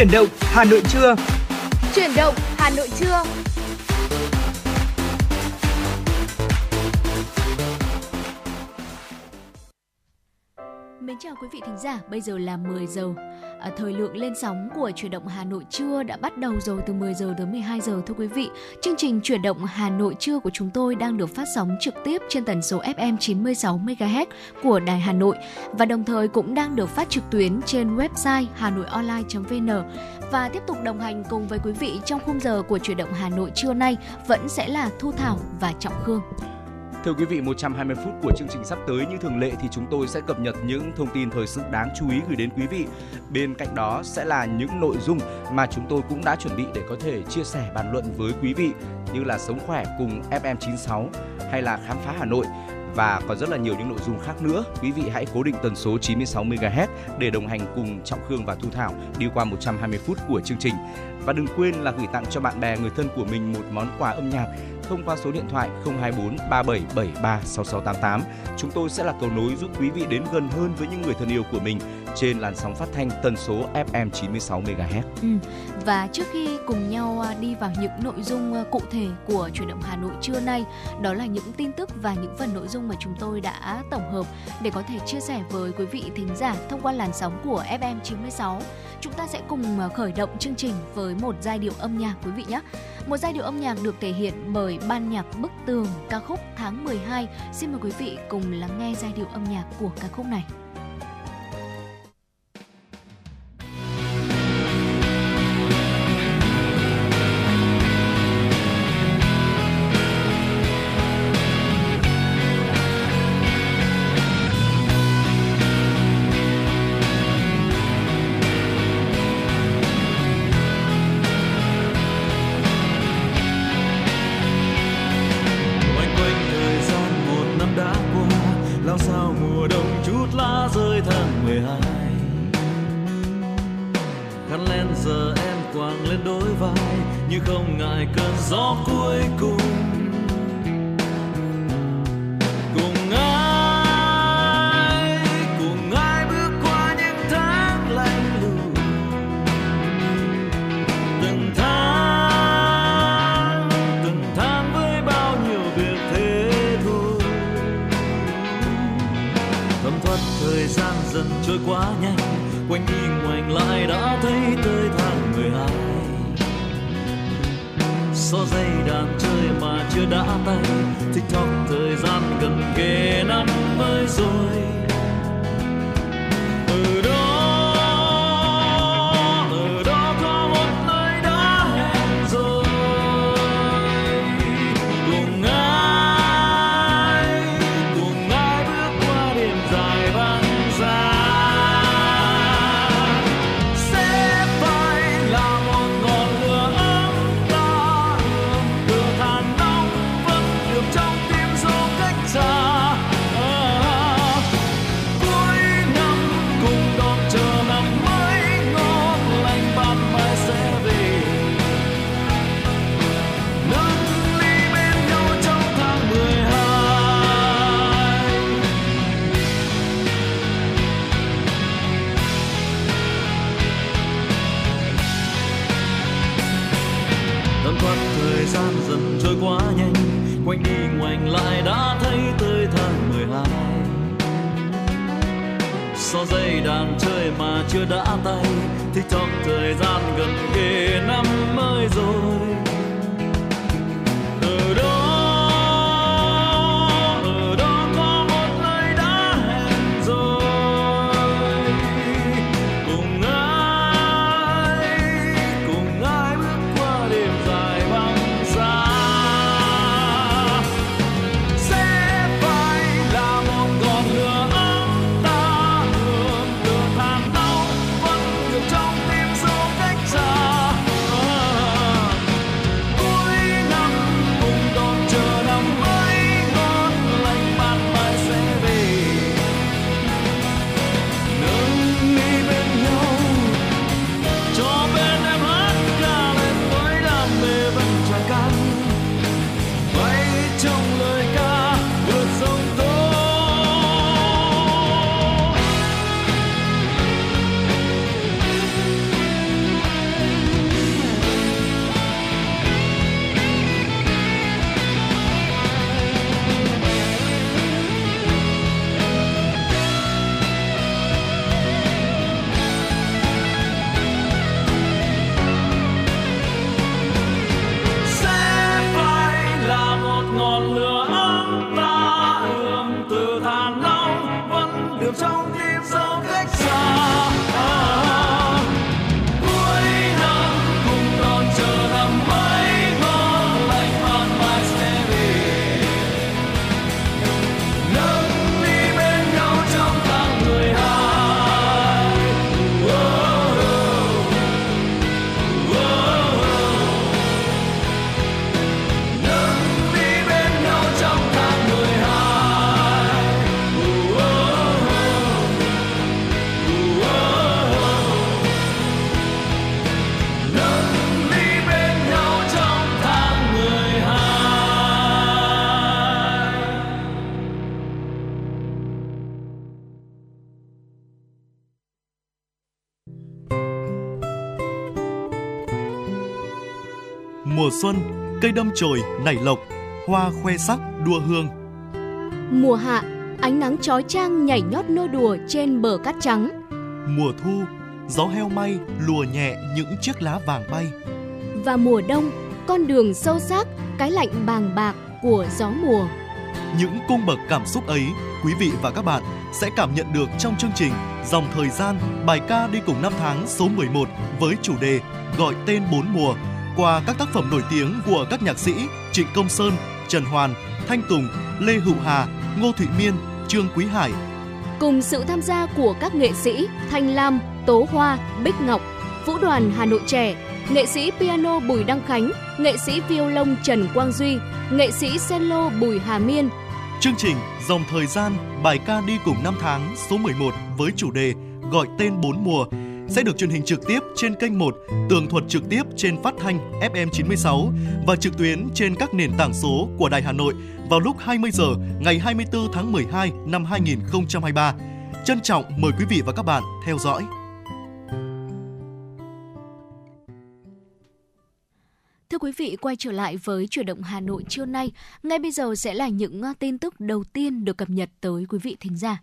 Chuyển động Hà Nội trưa. Chuyển động Hà Nội trưa. Mến chào quý vị thính giả, bây giờ là 10 giờ. À, thời lượng lên sóng của chuyển động Hà Nội trưa đã bắt đầu rồi từ 10 giờ tới 12 giờ thưa quý vị. Chương trình chuyển động Hà Nội trưa của chúng tôi đang được phát sóng trực tiếp trên tần số FM 96 MHz của Đài Hà Nội và đồng thời cũng đang được phát trực tuyến trên website hanoionline.vn và tiếp tục đồng hành cùng với quý vị trong khung giờ của chuyển động Hà Nội trưa nay vẫn sẽ là Thu Thảo và Trọng Khương. Thưa quý vị, 120 phút của chương trình sắp tới như thường lệ thì chúng tôi sẽ cập nhật những thông tin thời sự đáng chú ý gửi đến quý vị. Bên cạnh đó sẽ là những nội dung mà chúng tôi cũng đã chuẩn bị để có thể chia sẻ bàn luận với quý vị như là sống khỏe cùng FM96 hay là khám phá Hà Nội và còn rất là nhiều những nội dung khác nữa. Quý vị hãy cố định tần số 96 MHz để đồng hành cùng Trọng Khương và Thu Thảo đi qua 120 phút của chương trình. Và đừng quên là gửi tặng cho bạn bè, người thân của mình một món quà âm nhạc thông qua số điện thoại 024 3773 6688. Chúng tôi sẽ là cầu nối giúp quý vị đến gần hơn với những người thân yêu của mình trên làn sóng phát thanh tần số FM 96 MHz. Ừ. Và trước khi cùng nhau à, đi vào những nội dung à, cụ thể của chuyển động Hà Nội trưa nay, đó là những tin tức và những phần nội dung mà chúng tôi đã tổng hợp để có thể chia sẻ với quý vị thính giả thông qua làn sóng của FM 96 chúng ta sẽ cùng à, khởi động chương trình với một giai điệu âm nhạc quý vị nhé. Một giai điệu âm nhạc được thể hiện bởi ban nhạc Bức Tường ca khúc tháng 12. Xin mời quý vị cùng lắng nghe giai điệu âm nhạc của ca khúc này. lại đã thấy tới tháng 12 Sau dây đàn chơi mà chưa đã tay, Thì trong thời gian gần kề năm mới rồi Mùa xuân, cây đâm chồi nảy lộc, hoa khoe sắc đua hương. Mùa hạ, ánh nắng chói chang nhảy nhót nô đùa trên bờ cát trắng. Mùa thu, gió heo may lùa nhẹ những chiếc lá vàng bay. Và mùa đông, con đường sâu xác, cái lạnh bàng bạc của gió mùa. Những cung bậc cảm xúc ấy, quý vị và các bạn sẽ cảm nhận được trong chương trình Dòng thời gian, bài ca đi cùng năm tháng số 11 với chủ đề Gọi tên bốn mùa qua các tác phẩm nổi tiếng của các nhạc sĩ Trịnh Công Sơn, Trần Hoàn, Thanh Tùng, Lê Hữu Hà, Ngô Thụy Miên, Trương Quý Hải. Cùng sự tham gia của các nghệ sĩ Thanh Lam, Tố Hoa, Bích Ngọc, Vũ đoàn Hà Nội trẻ, nghệ sĩ piano Bùi Đăng Khánh, nghệ sĩ violon Trần Quang Duy, nghệ sĩ cello Bùi Hà Miên. Chương trình Dòng thời gian, bài ca đi cùng năm tháng số 11 với chủ đề Gọi tên bốn mùa sẽ được truyền hình trực tiếp trên kênh 1, tường thuật trực tiếp trên phát thanh FM 96 và trực tuyến trên các nền tảng số của Đài Hà Nội vào lúc 20 giờ ngày 24 tháng 12 năm 2023. Trân trọng mời quý vị và các bạn theo dõi. Thưa quý vị, quay trở lại với chuyển động Hà Nội trưa nay. Ngay bây giờ sẽ là những tin tức đầu tiên được cập nhật tới quý vị thính giả.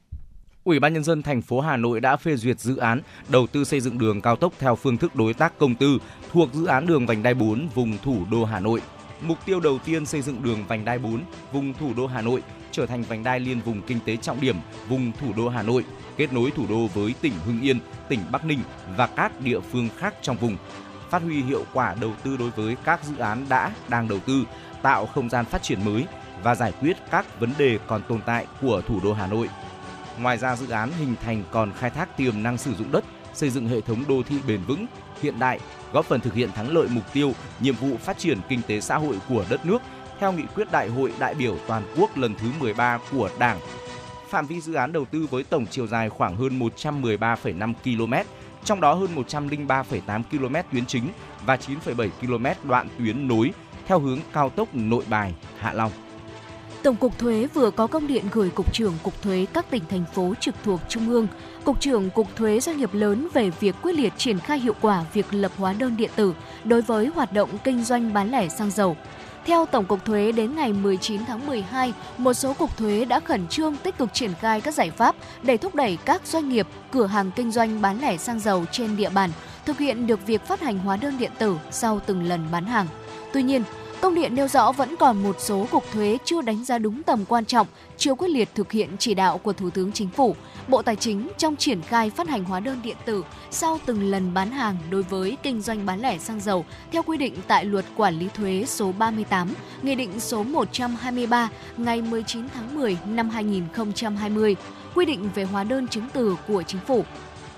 Ủy ban nhân dân thành phố Hà Nội đã phê duyệt dự án đầu tư xây dựng đường cao tốc theo phương thức đối tác công tư thuộc dự án đường vành đai 4 vùng thủ đô Hà Nội. Mục tiêu đầu tiên xây dựng đường vành đai 4 vùng thủ đô Hà Nội trở thành vành đai liên vùng kinh tế trọng điểm vùng thủ đô Hà Nội, kết nối thủ đô với tỉnh Hưng Yên, tỉnh Bắc Ninh và các địa phương khác trong vùng, phát huy hiệu quả đầu tư đối với các dự án đã đang đầu tư, tạo không gian phát triển mới và giải quyết các vấn đề còn tồn tại của thủ đô Hà Nội. Ngoài ra dự án hình thành còn khai thác tiềm năng sử dụng đất, xây dựng hệ thống đô thị bền vững, hiện đại, góp phần thực hiện thắng lợi mục tiêu, nhiệm vụ phát triển kinh tế xã hội của đất nước theo nghị quyết Đại hội đại biểu toàn quốc lần thứ 13 của Đảng. Phạm vi dự án đầu tư với tổng chiều dài khoảng hơn 113,5 km, trong đó hơn 103,8 km tuyến chính và 9,7 km đoạn tuyến nối theo hướng cao tốc Nội Bài, Hạ Long. Tổng cục Thuế vừa có công điện gửi Cục trưởng Cục Thuế các tỉnh thành phố trực thuộc Trung ương, Cục trưởng Cục Thuế doanh nghiệp lớn về việc quyết liệt triển khai hiệu quả việc lập hóa đơn điện tử đối với hoạt động kinh doanh bán lẻ xăng dầu. Theo Tổng cục Thuế, đến ngày 19 tháng 12, một số cục thuế đã khẩn trương tích cực triển khai các giải pháp để thúc đẩy các doanh nghiệp, cửa hàng kinh doanh bán lẻ xăng dầu trên địa bàn thực hiện được việc phát hành hóa đơn điện tử sau từng lần bán hàng. Tuy nhiên, Công điện nêu rõ vẫn còn một số cục thuế chưa đánh giá đúng tầm quan trọng, chưa quyết liệt thực hiện chỉ đạo của Thủ tướng Chính phủ, Bộ Tài chính trong triển khai phát hành hóa đơn điện tử sau từng lần bán hàng đối với kinh doanh bán lẻ xăng dầu theo quy định tại Luật Quản lý thuế số 38, Nghị định số 123 ngày 19 tháng 10 năm 2020, quy định về hóa đơn chứng từ của Chính phủ.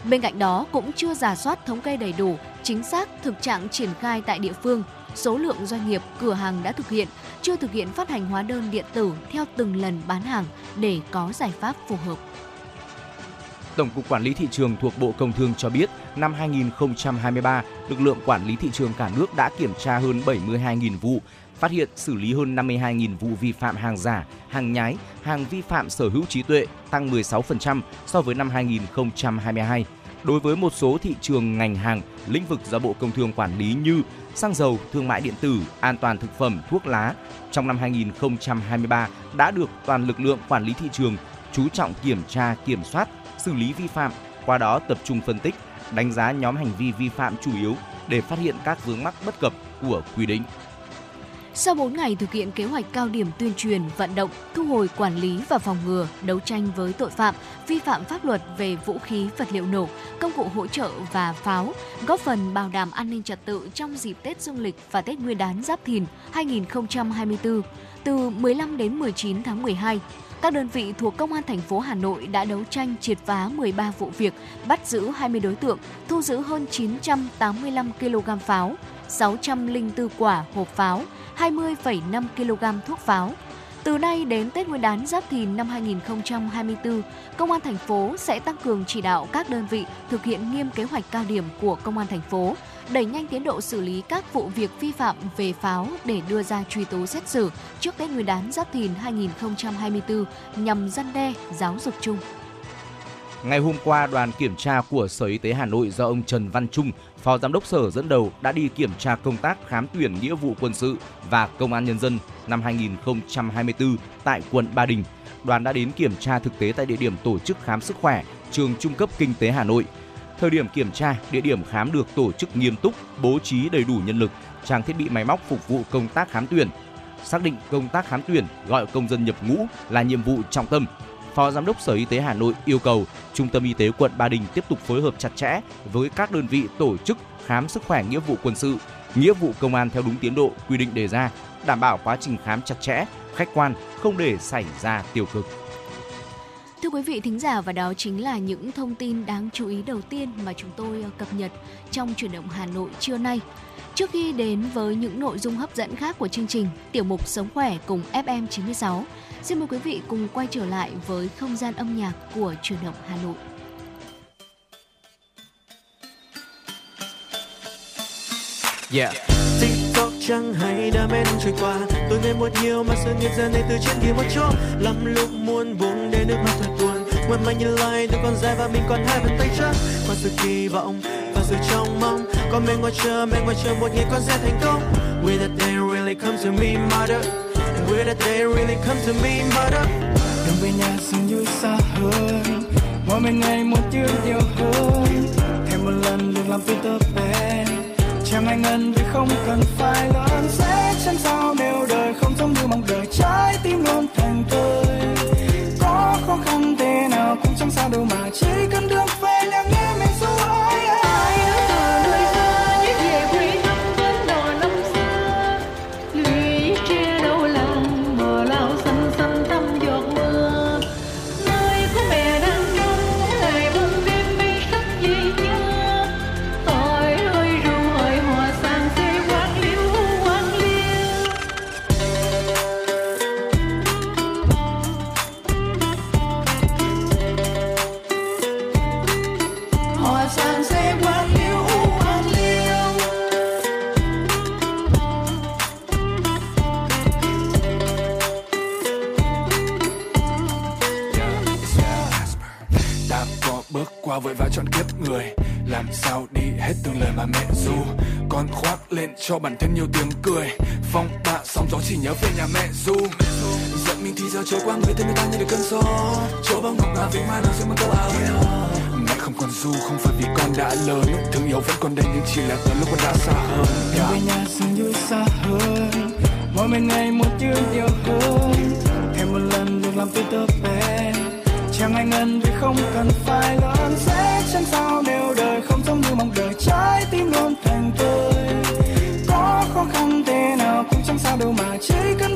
Bên cạnh đó cũng chưa giả soát thống kê đầy đủ, chính xác thực trạng triển khai tại địa phương – số lượng doanh nghiệp, cửa hàng đã thực hiện, chưa thực hiện phát hành hóa đơn điện tử theo từng lần bán hàng để có giải pháp phù hợp. Tổng cục Quản lý thị trường thuộc Bộ Công Thương cho biết, năm 2023, lực lượng quản lý thị trường cả nước đã kiểm tra hơn 72.000 vụ, phát hiện xử lý hơn 52.000 vụ vi phạm hàng giả, hàng nhái, hàng vi phạm sở hữu trí tuệ, tăng 16% so với năm 2022. Đối với một số thị trường ngành hàng, lĩnh vực do Bộ Công Thương quản lý như xăng dầu, thương mại điện tử, an toàn thực phẩm, thuốc lá trong năm 2023 đã được toàn lực lượng quản lý thị trường chú trọng kiểm tra, kiểm soát, xử lý vi phạm, qua đó tập trung phân tích, đánh giá nhóm hành vi vi phạm chủ yếu để phát hiện các vướng mắc bất cập của quy định. Sau 4 ngày thực hiện kế hoạch cao điểm tuyên truyền, vận động, thu hồi quản lý và phòng ngừa, đấu tranh với tội phạm, vi phạm pháp luật về vũ khí, vật liệu nổ, công cụ hỗ trợ và pháo, góp phần bảo đảm an ninh trật tự trong dịp Tết Dương lịch và Tết Nguyên đán Giáp Thìn 2024 từ 15 đến 19 tháng 12 các đơn vị thuộc Công an thành phố Hà Nội đã đấu tranh triệt phá 13 vụ việc, bắt giữ 20 đối tượng, thu giữ hơn 985 kg pháo, 604 quả hộp pháo, 20,5 kg thuốc pháo. Từ nay đến Tết Nguyên đán Giáp Thìn năm 2024, Công an thành phố sẽ tăng cường chỉ đạo các đơn vị thực hiện nghiêm kế hoạch cao điểm của Công an thành phố, đẩy nhanh tiến độ xử lý các vụ việc vi phạm về pháo để đưa ra truy tố xét xử trước Tết Nguyên đán Giáp Thìn 2024 nhằm răn đe, giáo dục chung. Ngày hôm qua, đoàn kiểm tra của Sở Y tế Hà Nội do ông Trần Văn Trung, Phó Giám đốc Sở dẫn đầu đã đi kiểm tra công tác khám tuyển nghĩa vụ quân sự và công an nhân dân năm 2024 tại quận Ba Đình. Đoàn đã đến kiểm tra thực tế tại địa điểm tổ chức khám sức khỏe trường Trung cấp Kinh tế Hà Nội. Thời điểm kiểm tra, địa điểm khám được tổ chức nghiêm túc, bố trí đầy đủ nhân lực, trang thiết bị máy móc phục vụ công tác khám tuyển. Xác định công tác khám tuyển, gọi công dân nhập ngũ là nhiệm vụ trọng tâm, Phó Giám đốc Sở Y tế Hà Nội yêu cầu Trung tâm Y tế quận Ba Đình tiếp tục phối hợp chặt chẽ với các đơn vị tổ chức khám sức khỏe nghĩa vụ quân sự, nghĩa vụ công an theo đúng tiến độ quy định đề ra, đảm bảo quá trình khám chặt chẽ, khách quan, không để xảy ra tiêu cực. Thưa quý vị thính giả và đó chính là những thông tin đáng chú ý đầu tiên mà chúng tôi ờ, cập nhật trong chuyển động Hà Nội trưa nay. Trước khi đến với những nội dung hấp dẫn khác của chương trình, tiểu mục Sống khỏe cùng FM 96, xin mời quý vị cùng quay trở lại với không gian âm nhạc của chuyển động Hà Nội. Yeah. TikTok chẳng hay đã men trôi qua. Tôi ngày một nhiều mà sự nghiệp giờ này từ trên kia một chỗ. Lắm lúc muốn buông để nước mắt thật buồn. Ngoan mà nhìn lại tôi còn dài và mình còn hai bàn tay trắng Qua sự kỳ vọng và sự trông mong. Còn mẹ ngồi chờ, mẹ ngồi chờ một ngày con sẽ thành công. Will that day really come to me, mother will that day really come to me, mother? Đường về nhà dường như xa hơn. Mỗi mình ngày một chương nhiều hơn. Thêm một lần được làm Peter Pan Chẳng ai ngân vì không cần phải lớn. Sẽ chẳng sao nếu đời không giống như mong đợi. Trái tim luôn thành tươi có khó khăn thế nào cũng chẳng sao đâu mà. Chỉ cần được sao vội vã chọn kiếp người. Làm sao đi hết từng lời mà mẹ ru. Con khoác lên cho bản thân nhiều tiếng cười. Phong ba sóng gió chỉ nhớ về nhà mẹ ru. Giận mình thì giờ trôi qua người thân người ta như được cơn gió. Chỗ bóng ngọc ngà vĩnh mai đâu sẽ mang câu áo. Mẹ không còn ru, không phải vì con đã lớn. Thương yêu vẫn còn đây, nhưng chỉ là từ lúc con đã xa hơn. Yeah. về nhà dường như xa hơn. Mỗi mình ngày một chương nhiều hơn. Thêm một lần được làm Peter Pan Chẳng ai ngần vì không cần phải lớn Sẽ chẳng sao nếu đời không giống như mong đợi Trái tim luôn thành tươi. Có khó khăn thế nào cũng chẳng sao đâu mà Chỉ cần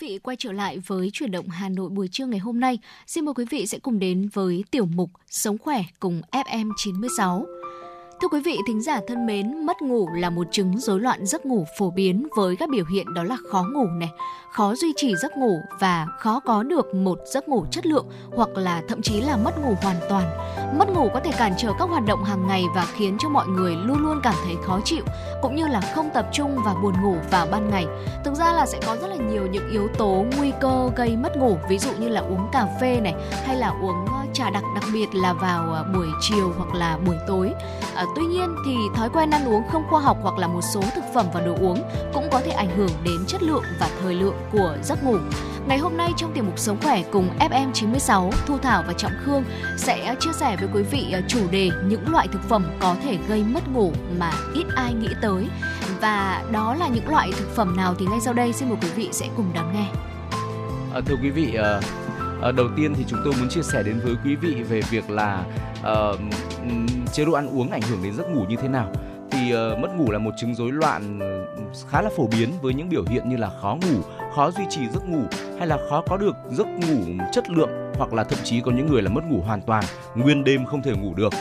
Quý vị, quay trở lại với chuyển động Hà Nội buổi trưa ngày hôm nay. Xin mời quý vị sẽ cùng đến với tiểu mục Sống khỏe cùng FM 96. Thưa quý vị thính giả thân mến, mất ngủ là một chứng rối loạn giấc ngủ phổ biến với các biểu hiện đó là khó ngủ này, khó duy trì giấc ngủ và khó có được một giấc ngủ chất lượng hoặc là thậm chí là mất ngủ hoàn toàn. Mất ngủ có thể cản trở các hoạt động hàng ngày và khiến cho mọi người luôn luôn cảm thấy khó chịu cũng như là không tập trung và buồn ngủ vào ban ngày. Thực ra là sẽ có rất là nhiều những yếu tố nguy cơ gây mất ngủ, ví dụ như là uống cà phê này hay là uống ờ, trà đặc đặc biệt là vào ờ, buổi chiều hoặc là buổi tối. À, tuy nhiên thì thói quen ăn uống không khoa học hoặc là một số thực phẩm và đồ uống cũng có thể ảnh hưởng đến chất lượng và thời lượng của giấc ngủ. Ngày hôm nay trong tiểu mục Sống khỏe cùng FM96, Thu Thảo và Trọng Khương sẽ chia sẻ với quý vị ờ, chủ đề những loại thực phẩm có thể gây mất ngủ mà ít ai nghĩ tới. Và đó là những loại thực phẩm nào thì ngay sau đây xin mời quý vị sẽ cùng đón nghe. À, thưa quý vị, à, à, đầu tiên thì chúng tôi muốn chia sẻ đến với quý vị về việc là à, chế độ ăn uống ảnh hưởng đến giấc ngủ như thế nào thì uh, mất ngủ là một chứng rối loạn khá là phổ biến với những biểu hiện như là khó ngủ, khó duy trì giấc ngủ hay là khó có được giấc ngủ chất lượng hoặc là thậm chí có những người là mất ngủ hoàn toàn, nguyên đêm không thể ngủ được.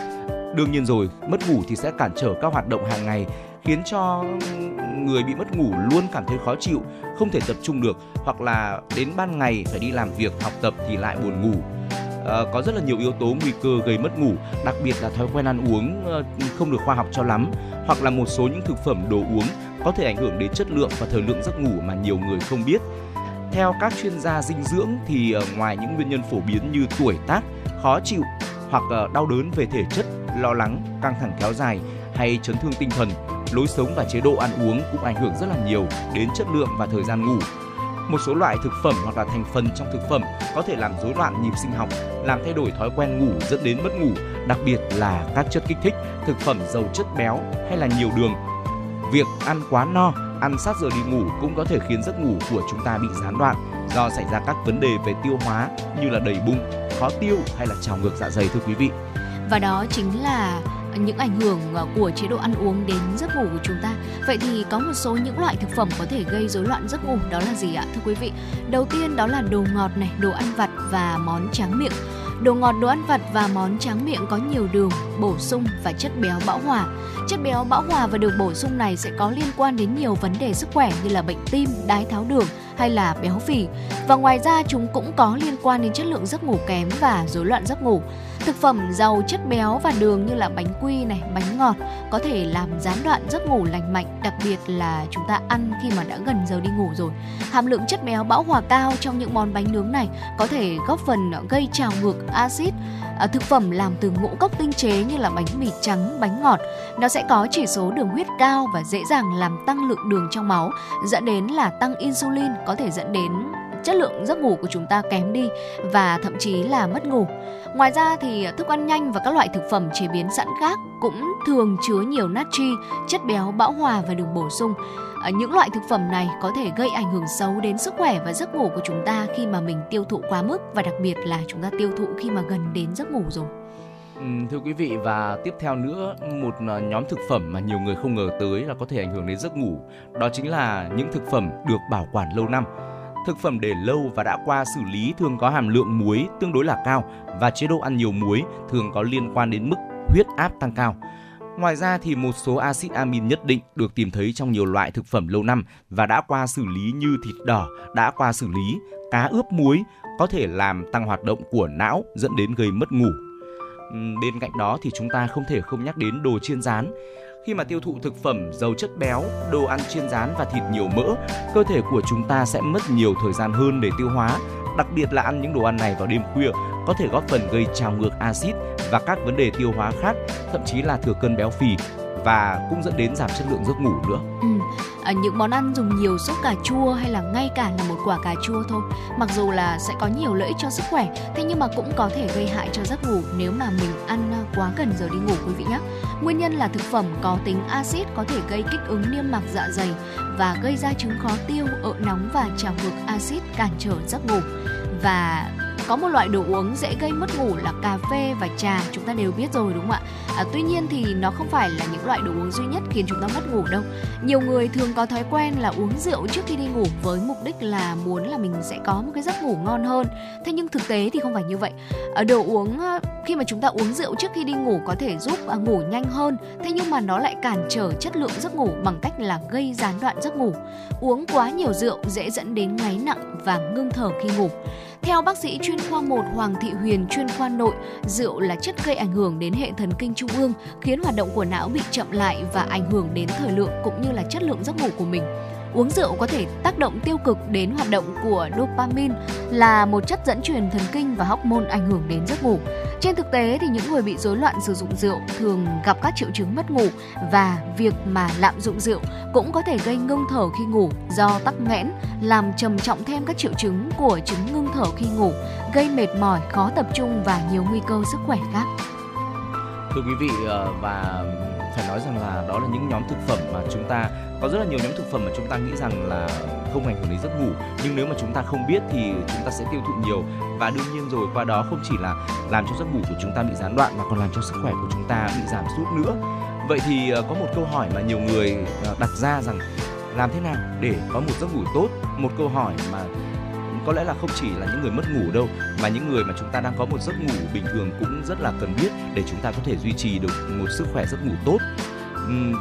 Đương nhiên rồi, mất ngủ thì sẽ cản trở các hoạt động hàng ngày khiến cho người bị mất ngủ luôn cảm thấy khó chịu, không thể tập trung được hoặc là đến ban ngày phải đi làm việc, học tập thì lại buồn ngủ uh, có rất là nhiều yếu tố nguy cơ gây mất ngủ, đặc biệt là thói quen ăn uống uh, không được khoa học cho lắm, hoặc là một số những thực phẩm đồ uống có thể ảnh hưởng đến chất lượng và thời lượng giấc ngủ mà nhiều người không biết. Theo các chuyên gia dinh dưỡng thì uh, ngoài những nguyên nhân phổ biến như tuổi tác, khó chịu hoặc uh, đau đớn về thể chất, lo lắng, căng thẳng kéo dài hay chấn thương tinh thần, lối sống và chế độ ăn uống cũng ảnh hưởng rất là nhiều đến chất lượng và thời gian ngủ một số loại thực phẩm hoặc là thành phần trong thực phẩm có thể làm rối loạn nhịp sinh học, làm thay đổi thói quen ngủ dẫn đến mất ngủ, đặc biệt là các chất kích thích, thực phẩm giàu chất béo hay là nhiều đường. Việc ăn quá no, ăn sát giờ đi ngủ cũng có thể khiến giấc ngủ của chúng ta bị gián đoạn do xảy ra các vấn đề về tiêu hóa như là đầy bụng, khó tiêu hay là trào ngược dạ dày thưa quý vị. Và đó chính là những ảnh hưởng à, của chế độ ăn uống đến giấc ngủ của chúng ta. Vậy thì có một số những loại thực phẩm có thể gây rối loạn giấc ngủ đó là gì ạ thưa quý vị? Đầu tiên đó là đồ ngọt này, đồ ăn vặt và món tráng miệng. Đồ ngọt, đồ ăn vặt và món tráng miệng có nhiều đường, bổ sung và chất béo bão hòa. Chất béo bão hòa và đường bổ sung này sẽ có liên quan đến nhiều vấn đề sức khỏe như là bệnh tim, đái tháo đường hay là béo phì. Và ngoài ra chúng cũng có liên quan đến chất lượng giấc ngủ kém và rối loạn giấc ngủ. Thực phẩm giàu chất béo và đường như là bánh quy này, bánh ngọt có thể làm gián đoạn giấc ngủ lành mạnh, đặc biệt là chúng ta ăn khi mà đã gần giờ đi ngủ rồi. Hàm lượng chất béo bão hòa cao trong những món bánh nướng này có thể góp phần gây trào ngược axit à, thực phẩm làm từ ngũ cốc tinh chế như là bánh mì trắng, bánh ngọt. Nó sẽ có chỉ số đường huyết cao và dễ dàng làm tăng lượng đường trong máu, dẫn đến là tăng insulin có thể dẫn đến chất lượng giấc ngủ của chúng ta kém đi và thậm chí là mất ngủ. Ngoài ra thì thức ăn nhanh và các loại thực phẩm chế biến sẵn khác cũng thường chứa nhiều natri, chất béo bão hòa và đường bổ sung. À, những loại thực phẩm này có thể gây ảnh hưởng xấu đến sức khỏe và giấc ngủ của chúng ta khi mà mình tiêu thụ quá mức và đặc biệt là chúng ta tiêu thụ khi mà gần đến giấc ngủ rồi. Ừ, thưa quý vị và tiếp theo nữa một ờ, nhóm thực phẩm mà nhiều người không ngờ tới là có thể ảnh hưởng đến giấc ngủ đó chính là những thực phẩm được bảo quản lâu năm Thực phẩm để lâu và đã qua xử lý thường có hàm lượng muối tương đối là cao và chế độ ăn nhiều muối thường có liên quan đến mức huyết áp tăng cao. Ngoài ra thì một số axit amin nhất định được tìm thấy trong nhiều loại thực phẩm lâu năm và đã qua xử lý như thịt đỏ đã qua xử lý, cá ướp muối có thể làm tăng hoạt động của não dẫn đến gây mất ngủ. Bên cạnh đó thì chúng ta không thể không nhắc đến đồ chiên rán. Khi mà tiêu thụ thực phẩm giàu chất béo, đồ ăn chiên rán và thịt nhiều mỡ, cơ thể của chúng ta sẽ mất nhiều thời gian hơn để tiêu hóa. Đặc biệt là ăn những đồ ăn này vào đêm khuya có thể góp phần gây trào ngược axit và các vấn đề tiêu hóa khác, thậm chí là thừa cân béo phì và cũng dẫn đến giảm chất lượng giấc ngủ nữa. Ừ. À, những món ăn dùng nhiều sốt cà chua hay là ngay cả là một quả cà chua thôi mặc dù là sẽ có nhiều lợi ích cho sức khỏe thế nhưng mà cũng có thể gây hại cho giấc ngủ nếu mà mình ăn à, quá gần giờ đi ngủ quý vị nhé nguyên nhân là thực phẩm có tính axit có thể gây kích ứng niêm mạc dạ dày và gây ra chứng khó tiêu ợ nóng và trào ngược axit cản trở giấc ngủ và có một loại đồ uống dễ gây mất ngủ là cà phê và trà chúng ta đều biết rồi đúng không ạ? À, tuy nhiên thì nó không phải là những loại đồ uống duy nhất khiến chúng ta mất ngủ đâu. Nhiều người thường có thói quen là uống rượu trước khi đi ngủ với mục đích là muốn là mình sẽ có một cái giấc ngủ ngon hơn. Thế nhưng thực tế thì không phải như vậy. À, đồ uống à, khi mà chúng ta uống rượu trước khi đi ngủ có thể giúp à, ngủ nhanh hơn thế nhưng mà nó lại cản trở chất lượng giấc ngủ bằng cách là gây gián đoạn giấc ngủ. Uống quá nhiều rượu dễ dẫn đến ngáy nặng và ngưng thở khi ngủ theo bác sĩ chuyên khoa 1 Hoàng Thị Huyền chuyên khoa nội, rượu là chất gây ảnh hưởng đến hệ thần kinh trung ương, khiến hoạt động của não bị chậm lại và ảnh hưởng đến thời lượng cũng như là chất lượng giấc ngủ của mình. Uống rượu có thể tác động tiêu cực đến hoạt động của dopamine là một chất dẫn truyền thần kinh và hormone ảnh hưởng đến giấc ngủ. Trên thực tế thì những người bị rối loạn sử dụng rượu thường gặp các triệu chứng mất ngủ và việc mà lạm dụng rượu cũng có thể gây ngưng thở khi ngủ do tắc nghẽn, làm trầm trọng thêm các triệu chứng của chứng ngưng thở khi ngủ, gây mệt mỏi, khó tập trung và nhiều nguy cơ sức khỏe khác. Thưa quý vị ờ, và phải nói rằng là đó là những nhóm thực phẩm mà chúng ta, có rất là nhiều nhóm thực phẩm mà chúng ta nghĩ rằng là không ảnh hưởng đến giấc ngủ. Nhưng nếu mà chúng ta không biết thì chúng ta sẽ tiêu thụ nhiều. Và đương nhiên rồi, qua đó không chỉ là làm cho giấc ngủ của chúng ta bị gián đoạn mà còn làm cho sức khỏe của chúng ta bị giảm sút nữa. Vậy thì ờ, có một câu hỏi mà nhiều người ờ, đặt ra rằng làm thế nào để có một giấc ngủ tốt? Một câu hỏi mà có lẽ là không chỉ là những người mất ngủ đâu, mà những người mà chúng ta đang có một giấc ngủ bình thường cũng rất là cần biết để chúng ta có thể duy trì được một sức khỏe giấc ngủ tốt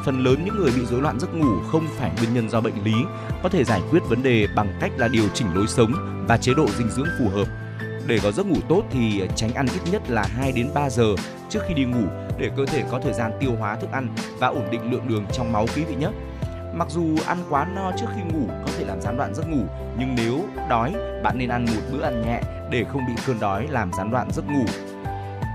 phần lớn những người bị rối loạn giấc ngủ không phải nguyên nhân do bệnh lý, có thể giải quyết vấn đề bằng cách là điều chỉnh lối sống và chế độ dinh dưỡng phù hợp để có giấc ngủ tốt thì tránh ăn ít nhất là 2 đến 3 giờ trước khi đi ngủ để cơ thể có thời gian tiêu hóa thức ăn và ổn định lượng đường trong máu quý vị nhé. Mặc dù ăn quá no trước khi ngủ có thể làm gián đoạn giấc ngủ, nhưng nếu đói, bạn nên ăn một bữa ăn nhẹ để không bị cơn đói làm gián đoạn giấc ngủ.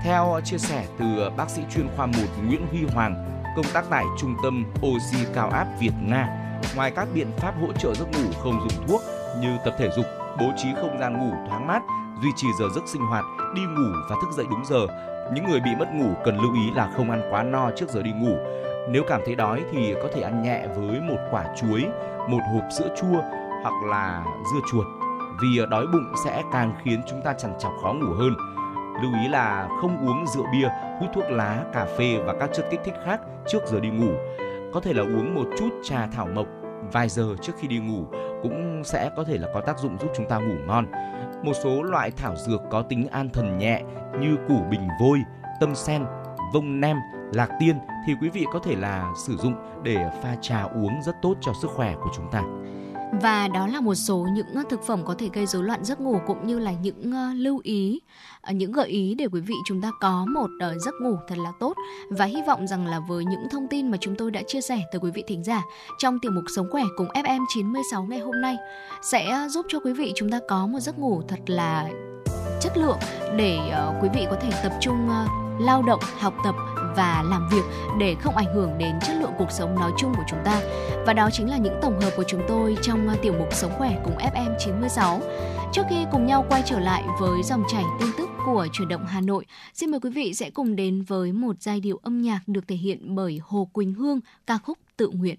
Theo chia sẻ từ bác sĩ chuyên khoa 1 Nguyễn Huy Hoàng, công tác tại Trung tâm Oxy cao áp Việt Nga, ngoài các biện pháp hỗ trợ giấc ngủ không dùng thuốc như tập thể dục, bố trí không gian ngủ thoáng mát, duy trì giờ giấc sinh hoạt, đi ngủ và thức dậy đúng giờ, những người bị mất ngủ cần lưu ý là không ăn quá no trước giờ đi ngủ. Nếu cảm thấy đói thì có thể ăn nhẹ với một quả chuối, một hộp sữa chua hoặc là dưa chuột. Vì ờ, đói bụng sẽ càng khiến chúng ta chằn chọc khó ngủ hơn. Lưu ý là không uống rượu bia, hút thuốc lá, cà phê và các chất kích thích khác trước giờ đi ngủ. Có thể là uống một chút trà thảo mộc vài giờ trước khi đi ngủ cũng sẽ có thể là có tác dụng giúp chúng ta ngủ ngon. Một số loại thảo dược có tính an thần nhẹ như củ bình vôi, tâm sen, vông nem, lạc tiên thì quý vị có thể là sử dụng để pha trà uống rất tốt cho sức khỏe của chúng ta. Và đó là một số những ờ, thực phẩm có thể gây rối loạn giấc ngủ cũng như là những ờ, lưu ý, ờ, những gợi ý để quý vị chúng ta có một giấc ngủ thật là tốt. Và hy vọng rằng là với những thông tin mà chúng tôi đã chia sẻ tới quý vị thính giả trong tiểu mục Sống khỏe cùng FM 96 ngày hôm nay sẽ giúp cho quý vị chúng ta có một giấc ngủ thật là chất lượng để quý vị có thể tập trung lao động, học tập và làm việc để không ảnh hưởng đến chất lượng cuộc sống nói chung của chúng ta. Và đó chính là những tổng hợp của chúng tôi trong à, tiểu mục Sống khỏe cùng FM 96. Trước khi cùng nhau quay trở lại với dòng chảy tin tức của chuyển động Hà Nội, xin mời quý vị sẽ cùng đến với một giai điệu âm nhạc được thể hiện bởi Hồ Quỳnh Hương, ca khúc Tự nguyện.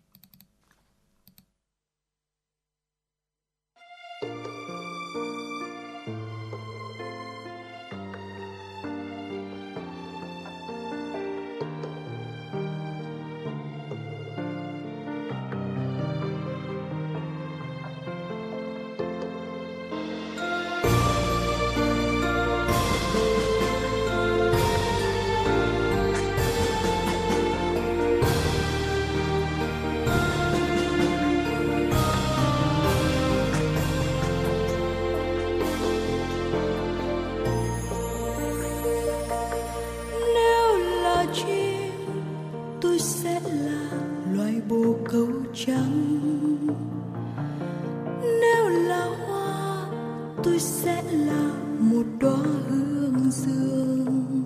Tôi sẽ là một đóa hương dương.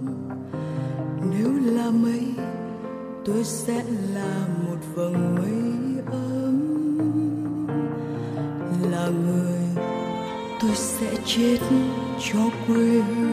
Nếu là mây, tôi sẽ là một vầng mây ấm. Là người, tôi sẽ chết cho quê hương.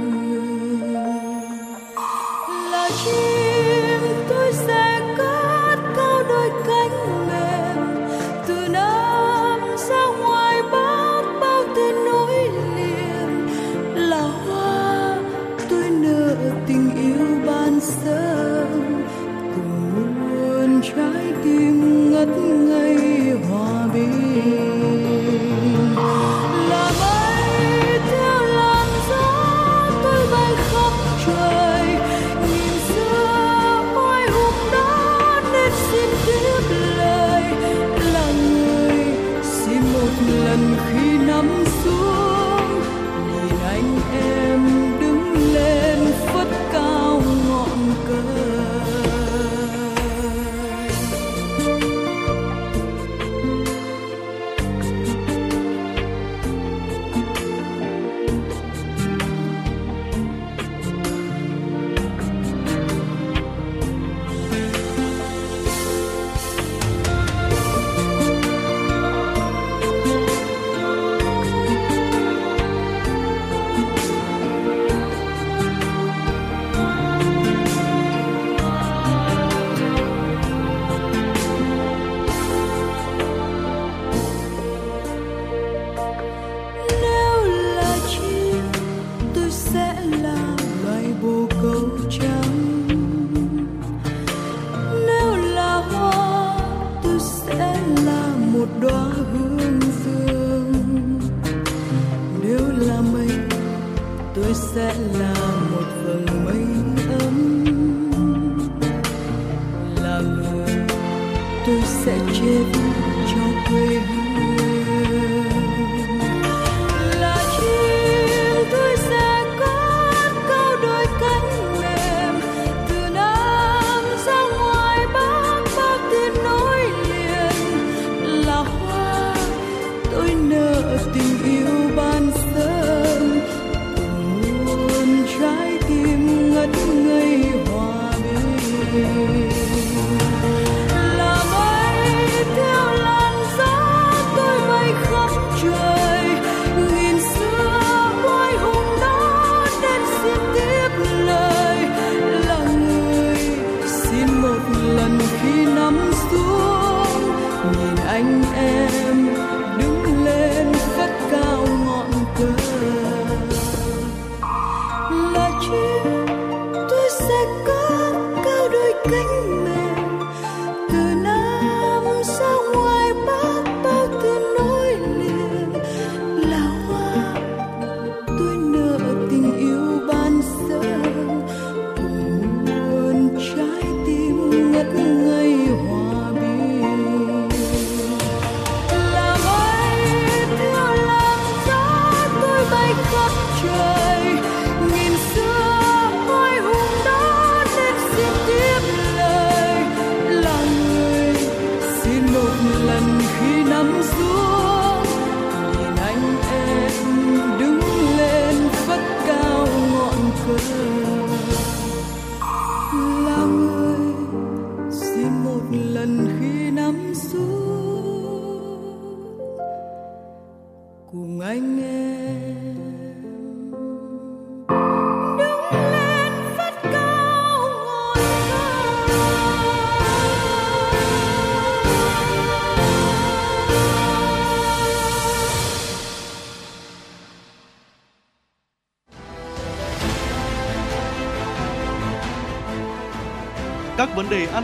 Khi nắm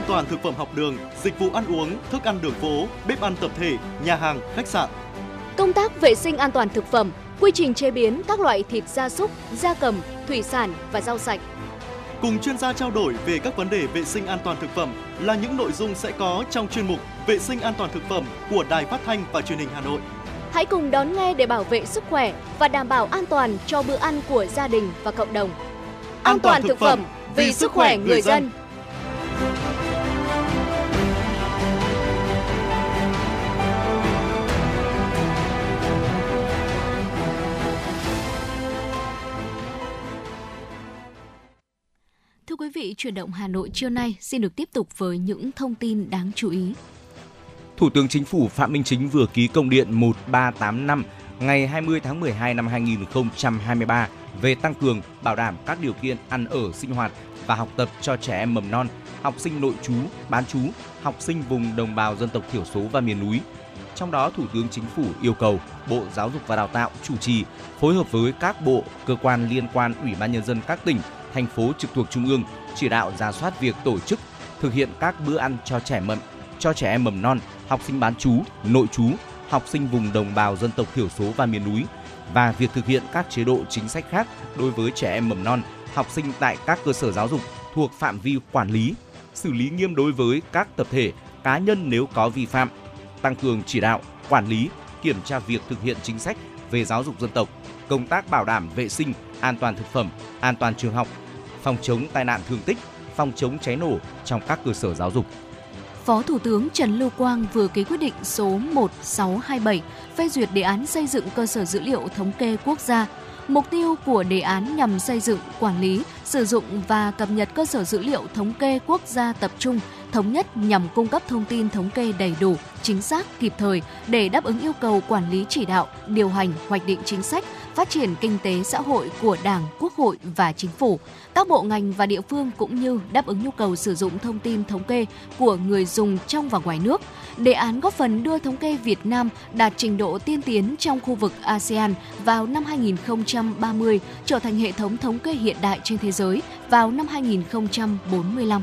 toàn thực phẩm học đường, dịch vụ ăn uống, thức ăn đường phố, bếp ăn tập thể, nhà hàng, khách sạn. Công tác vệ sinh an toàn thực phẩm, quy trình chế biến các loại thịt gia súc, gia cầm, thủy sản và rau sạch. Cùng chuyên gia trao đổi về các vấn đề vệ sinh an toàn thực phẩm là những nội dung sẽ có trong chuyên mục Vệ sinh an toàn thực phẩm của Đài Phát thanh và Truyền hình Hà Nội. Hãy cùng đón nghe để bảo vệ sức khỏe và đảm bảo an toàn cho bữa ăn của gia đình và cộng đồng. An toàn thực phẩm vì sức khỏe người dân. thưa vị, chuyển động Hà Nội trưa nay xin được tiếp tục với những thông tin đáng chú ý. Thủ tướng Chính phủ Phạm Minh Chính vừa ký công điện 1385 ngày 20 tháng 12 năm 2023 về tăng cường bảo đảm các điều kiện ăn ở sinh hoạt và học tập cho trẻ em mầm non, học sinh nội trú, bán trú, học sinh vùng đồng bào dân tộc thiểu số và miền núi. Trong đó, Thủ tướng Chính phủ yêu cầu Bộ Giáo dục và Đào tạo chủ trì phối hợp với các bộ, cơ quan liên quan, Ủy ban nhân dân các tỉnh, thành phố trực thuộc trung ương chỉ đạo ra soát việc tổ chức thực hiện các bữa ăn cho trẻ mầm cho trẻ em mầm non, học sinh bán trú, nội trú, học sinh vùng đồng bào dân tộc thiểu số và miền núi và việc thực hiện các chế độ chính sách khác đối với trẻ em mầm non, học sinh tại các cơ sở giáo dục thuộc phạm vi quản lý, xử lý nghiêm đối với các tập thể, cá nhân nếu có vi phạm, tăng cường chỉ đạo, quản lý, kiểm tra việc thực hiện chính sách về giáo dục dân tộc, công tác bảo đảm vệ sinh, an toàn thực phẩm, an toàn trường học, phòng chống tai nạn thương tích, phòng chống cháy nổ trong các cơ sở giáo dục. Phó Thủ tướng Trần Lưu Quang vừa ký quyết định số 1627 phê duyệt đề án xây dựng cơ sở dữ liệu thống kê quốc gia. Mục tiêu của đề án nhằm xây dựng, quản lý, sử dụng và cập nhật cơ sở dữ liệu thống kê quốc gia tập trung, thống nhất nhằm cung cấp thông tin thống kê đầy đủ, chính xác, kịp thời để đáp ứng yêu cầu quản lý chỉ đạo, điều hành, hoạch định chính sách, phát triển kinh tế xã hội của Đảng, Quốc hội và Chính phủ. Các bộ ngành và địa phương cũng như đáp ứng nhu cầu sử dụng thông tin thống kê của người dùng trong và ngoài nước. Đề án góp phần đưa thống kê Việt Nam đạt trình độ tiên tiến trong khu vực ASEAN vào năm 2030, trở thành hệ thống thống kê hiện đại trên thế giới vào năm 2045.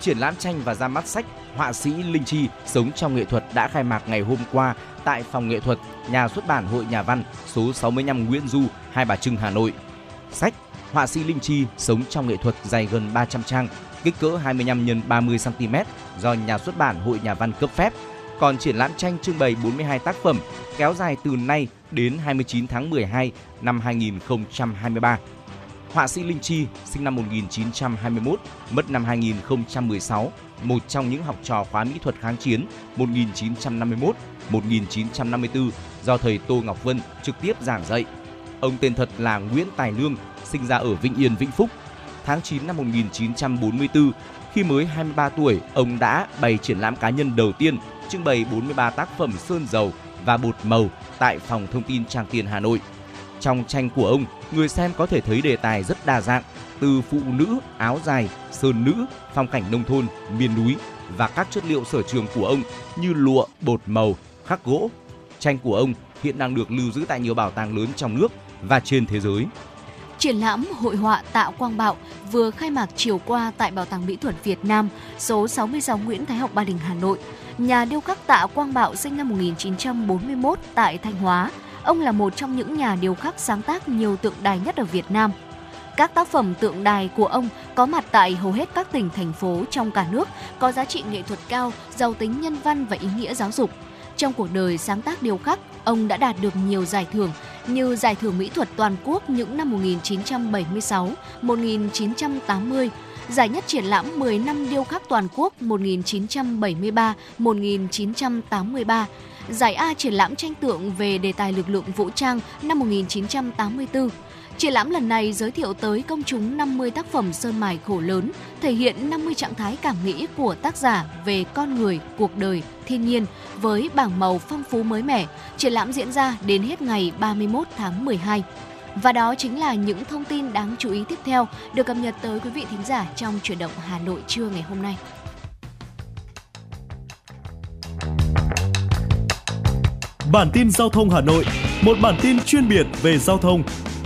Triển lãm tranh và ra mắt sách họa sĩ Linh Chi sống trong nghệ thuật đã khai mạc ngày hôm qua tại phòng nghệ thuật nhà xuất bản Hội Nhà văn số 65 Nguyễn Du, Hai Bà Trưng, Hà Nội. Sách họa sĩ Linh Chi sống trong nghệ thuật dài gần 300 trang, kích cỡ 25 x 30 cm do nhà xuất bản Hội Nhà văn cấp phép. Còn triển lãm tranh trưng bày 42 tác phẩm kéo dài từ nay đến 29 tháng 12 năm 2023. Họa sĩ Linh Chi, sinh năm 1921, mất năm 2016, một trong những học trò khóa mỹ thuật kháng chiến 1951-1954 do thầy Tô Ngọc Vân trực tiếp giảng dạy. Ông tên thật là Nguyễn Tài Lương, sinh ra ở Vĩnh Yên, Vĩnh Phúc. Tháng 9 năm 1944, khi mới 23 tuổi, ông đã bày triển lãm cá nhân đầu tiên trưng bày 43 tác phẩm sơn dầu và bột màu tại Phòng Thông tin Trang Tiền Hà Nội. Trong tranh của ông, người xem có thể thấy đề tài rất đa dạng, từ phụ nữ, áo dài, sơn nữ, phong cảnh nông thôn, miền núi và các chất liệu sở trường của ông như lụa, bột màu, khắc gỗ. Tranh của ông hiện đang được lưu giữ tại nhiều bảo tàng lớn trong nước và trên thế giới. Triển lãm hội họa Tạ Quang Bạo vừa khai mạc chiều qua tại Bảo tàng Mỹ thuật Việt Nam, số 66 Nguyễn Thái Học Ba Đình, Hà Nội. Nhà điêu khắc Tạ Quang Bạo sinh năm 1941 tại Thanh Hóa. Ông là một trong những nhà điêu khắc sáng tác nhiều tượng đài nhất ở Việt Nam. Các tác phẩm tượng đài của ông có mặt tại hầu hết các tỉnh, thành phố trong cả nước, có giá trị nghệ thuật cao, giàu tính nhân văn và ý nghĩa giáo dục. Trong cuộc đời sáng tác điêu khắc, ông đã đạt được nhiều giải thưởng như Giải thưởng Mỹ thuật Toàn quốc những năm 1976, 1980, Giải nhất triển lãm 10 năm điêu khắc toàn quốc 1973-1983, Giải A triển lãm tranh tượng về đề tài lực lượng vũ trang năm 1984. Triển lãm lần này giới thiệu tới công chúng 50 tác phẩm sơn mài khổ lớn, thể hiện 50 trạng thái cảm nghĩ của tác giả về con người, cuộc đời, thiên nhiên với bảng màu phong phú mới mẻ. Triển lãm diễn ra đến hết ngày 31 tháng 12. Và đó chính là những thông tin đáng chú ý tiếp theo được cập nhật tới quý vị thính giả trong chuyển động Hà Nội trưa ngày hôm nay. Bản tin giao thông Hà Nội, một bản tin chuyên biệt về giao thông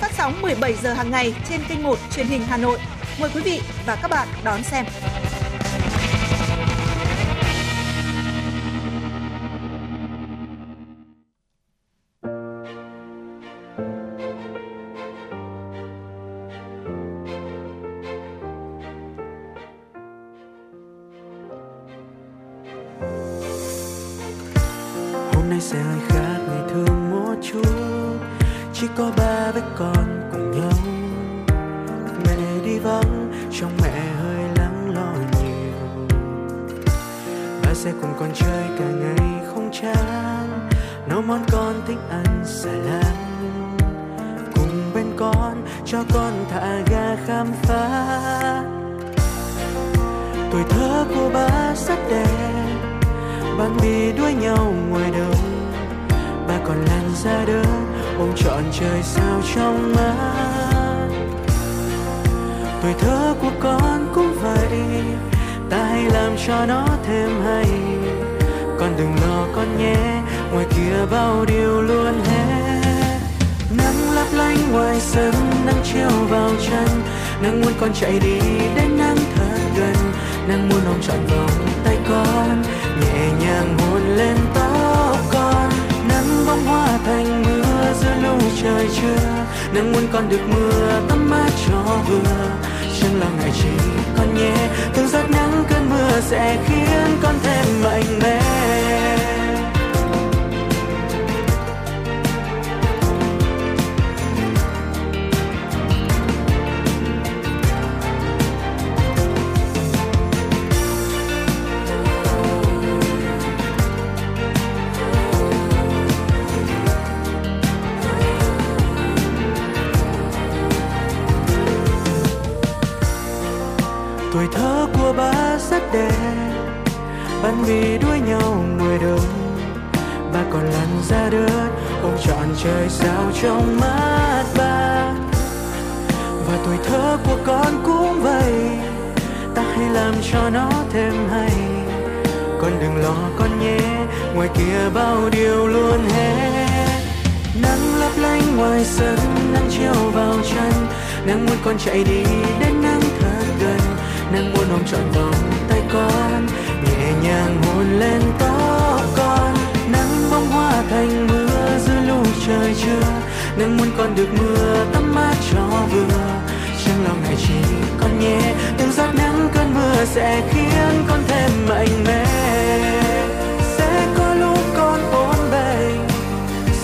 phát sóng 17 giờ hàng ngày trên kênh 1 truyền hình Hà Nội. Mời quý vị và các bạn đón xem. Chưa? Nắng muốn con được mưa, tắm mát cho vừa. Chẳng lo ngại chỉ con nhé. Từng giọt nắng cơn mưa sẽ khiến con thêm mạnh mẽ. Rất đẹp. Bạn vì đuổi nhau người đông ba còn lăn ra đất, ôm trọn trời sao trong mắt ba. Và tuổi thơ của con cũng vậy, ta hãy làm cho nó thêm hay. Con đừng lo, con nhé, ngoài kia bao điều luôn hết. Nắng lấp lánh ngoài sân, nắng chiếu vào chân, nắng muốn con chạy đi đến nắng thật nắng muốn ôm trọn vòng tay con, nhẹ nhàng hôn lên tóc con. Nắng bông hoa thành mưa giữa lũ trời trưa. Nắng muốn con được mưa tắm mát cho vừa. Chẳng lo ngại chỉ con nhé, từng giọt nắng cơn mưa sẽ khiến con thêm mạnh mẽ. Sẽ có lúc con ốm bệnh,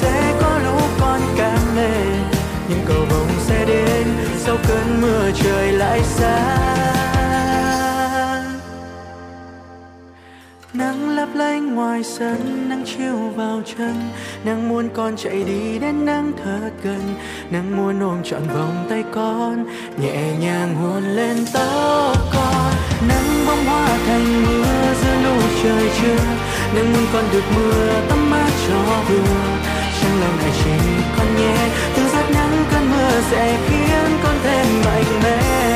sẽ có lúc con cảm mệt nhưng cầu vồng sẽ đến sau cơn mưa trời lại sáng lánh ngoài sân, nắng chiếu vào chân. Nắng muốn con chạy đi đến nắng thật gần nắng muốn ôm trọn vòng tay con, nhẹ nhàng hôn lên tóc con. Nắng bông hoa thành mưa giữa lũ trời trưa. Nắng muốn con được mưa tắm mát cho vừa. Chẳng lòng này chỉ con nhé. Từng giọt nắng cơn mưa sẽ khiến con thêm mạnh mẽ.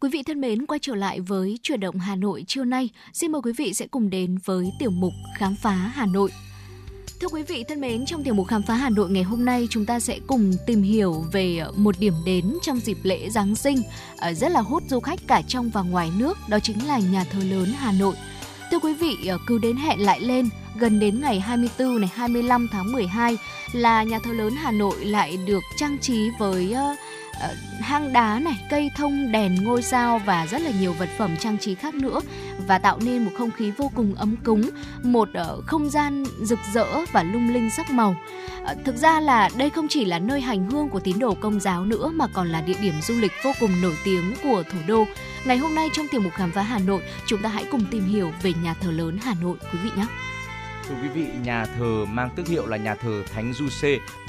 Quý vị thân mến, quay trở lại với chuyển động Hà Nội trưa nay. Xin mời quý vị sẽ cùng đến với tiểu mục Khám phá Hà Nội. Thưa quý vị thân mến, trong tiểu mục Khám phá Hà Nội ngày hôm nay chúng ta sẽ cùng tìm hiểu về một điểm đến trong dịp lễ Giáng sinh ờ, rất là hút du khách cả trong và ngoài nước, đó chính là nhà thờ lớn Hà Nội. Thưa quý vị, ờ, cứ đến hẹn lại lên, gần đến ngày 24 này 25 tháng 12 là nhà thờ lớn Hà Nội lại được trang trí với ờ, Ờ, hang đá này, cây thông, đèn, ngôi sao và rất là nhiều vật phẩm trang trí khác nữa và tạo nên một không khí vô cùng ấm cúng, một ờ, không gian rực rỡ và lung linh sắc màu. Ờ, thực ra là đây không chỉ là nơi hành hương của tín đồ công giáo nữa mà còn là địa điểm du lịch vô cùng nổi tiếng của thủ đô. Ngày hôm nay trong tiểu mục khám phá Hà Nội, chúng ta hãy cùng tìm hiểu về nhà thờ lớn Hà Nội quý vị nhé. Thưa quý vị, nhà thờ mang tước hiệu là nhà thờ Thánh Du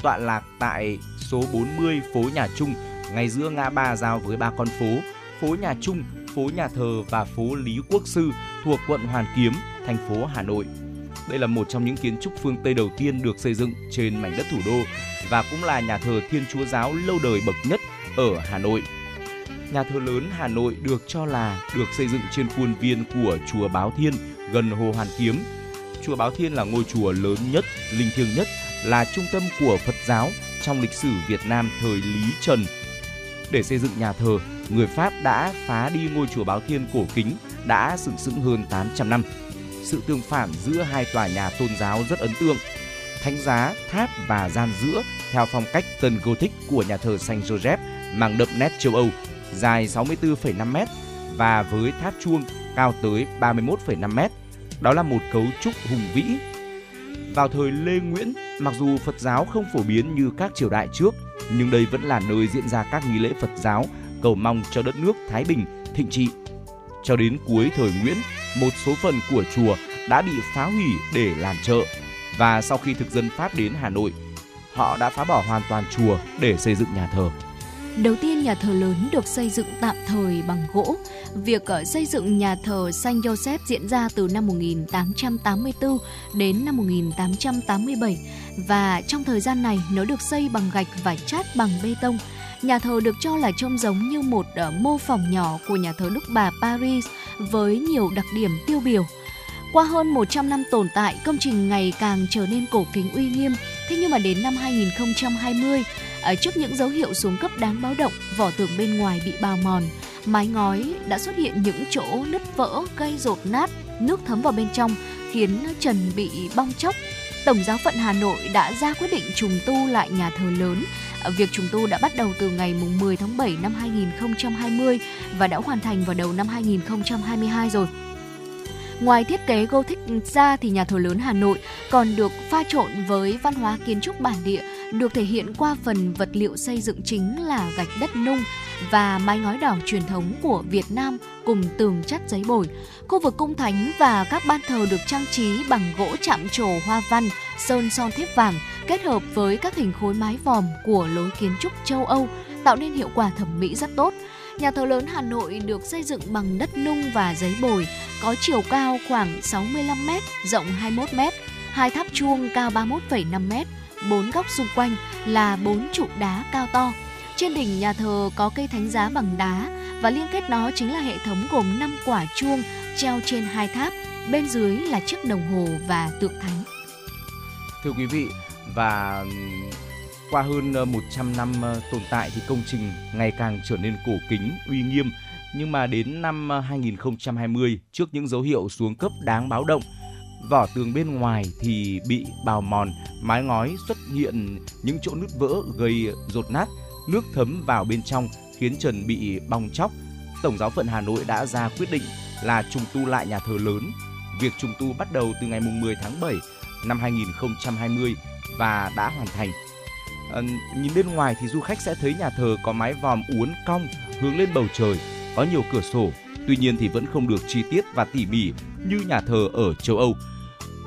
tọa lạc tại số 40 phố Nhà Trung, ngay giữa ngã ba giao với ba con phố, phố Nhà Trung, phố Nhà thờ và phố Lý Quốc Sư thuộc quận Hoàn Kiếm, thành phố Hà Nội. Đây là một trong những kiến trúc phương Tây đầu tiên được xây dựng trên mảnh đất thủ đô và cũng là nhà thờ Thiên Chúa giáo lâu đời bậc nhất ở Hà Nội. Nhà thờ lớn Hà Nội được cho là được xây dựng trên khuôn viên của chùa Báo Thiên gần Hồ Hoàn Kiếm. Chùa Báo Thiên là ngôi chùa lớn nhất, linh thiêng nhất, là trung tâm của Phật giáo trong lịch sử Việt Nam thời Lý Trần. Để xây dựng nhà thờ, người Pháp đã phá đi ngôi chùa Báo Thiên cổ kính đã sừng sững hơn 800 năm. Sự tương phản giữa hai tòa nhà tôn giáo rất ấn tượng. Thánh giá, tháp và gian giữa theo phong cách tân Gothic của nhà thờ Saint Joseph mang đậm nét châu Âu, dài 64,5 m và với tháp chuông cao tới 31,5 m. Đó là một cấu trúc hùng vĩ. Vào thời Lê Nguyễn, mặc dù Phật giáo không phổ biến như các triều đại trước, nhưng đây vẫn là nơi diễn ra các nghi lễ Phật giáo cầu mong cho đất nước thái bình, thịnh trị. Cho đến cuối thời Nguyễn, một số phần của chùa đã bị phá hủy để làm chợ và sau khi thực dân Pháp đến Hà Nội, họ đã phá bỏ hoàn toàn chùa để xây dựng nhà thờ. Đầu tiên, nhà thờ lớn được xây dựng tạm thời bằng gỗ. Việc ờ, xây dựng nhà thờ Saint Joseph diễn ra từ năm 1884 đến năm 1887 và trong thời gian này, nó được xây bằng gạch và chát bằng bê tông. Nhà thờ được cho là trông giống như một ờ, mô phỏng nhỏ của nhà thờ Đức Bà Paris với nhiều đặc điểm tiêu biểu. Qua hơn 100 năm tồn tại, công trình ngày càng trở nên cổ kính uy nghiêm. Thế nhưng mà đến năm 2020, ở ờ, trước những dấu hiệu xuống cấp đáng báo động, vỏ tường bên ngoài bị bào mòn, mái ngói đã xuất hiện những chỗ nứt vỡ gây rột nát, nước thấm vào bên trong khiến trần bị bong chóc. Tổng giáo phận Hà Nội đã ra quyết định trùng tu lại nhà thờ lớn. Ờ, việc trùng tu đã bắt đầu từ ngày 10 tháng 7 năm 2020 và đã hoàn thành vào đầu năm 2022 rồi. Ngoài thiết kế Gothic ra thì nhà thờ lớn Hà Nội còn được pha trộn với văn hóa kiến trúc bản địa được thể hiện qua phần vật liệu xây dựng chính là gạch đất nung và mái ngói đỏ truyền thống của Việt Nam cùng tường chất giấy bồi. Khu vực cung thánh và các ban thờ được trang trí bằng gỗ chạm trổ hoa văn, sơn son thép vàng kết hợp với các hình khối mái vòm của lối kiến trúc châu Âu tạo nên hiệu quả thẩm mỹ rất tốt. Nhà thờ lớn Hà Nội được xây dựng bằng đất nung và giấy bồi, có chiều cao khoảng 65 m, rộng 21 m, hai tháp chuông cao 31,5 m, bốn góc xung quanh là bốn trụ đá cao to. Trên đỉnh nhà thờ có cây thánh giá bằng đá và liên kết nó chính là hệ thống gồm 5 quả chuông treo trên hai tháp, bên dưới là chiếc đồng hồ và tượng thánh. Thưa quý vị, và qua hơn ờ, 100 năm ờ, tồn tại thì công trình ngày càng trở nên cổ kính, uy nghiêm. Nhưng mà đến năm ờ, 2020, trước những dấu hiệu xuống cấp đáng báo động, vỏ tường bên ngoài thì bị bào mòn, mái ngói xuất hiện những chỗ nứt vỡ gây rột nát, nước thấm vào bên trong khiến trần bị bong chóc. Tổng giáo phận Hà Nội đã ra quyết định là trùng tu lại nhà thờ lớn. Việc trùng tu bắt đầu từ ngày 10 tháng 7 năm 2020 và đã hoàn thành. À, nhìn bên ngoài thì du khách sẽ thấy nhà thờ có mái vòm uốn cong hướng lên bầu trời, có nhiều cửa sổ. Tuy nhiên thì vẫn không được chi tiết và tỉ mỉ như nhà thờ ở châu Âu.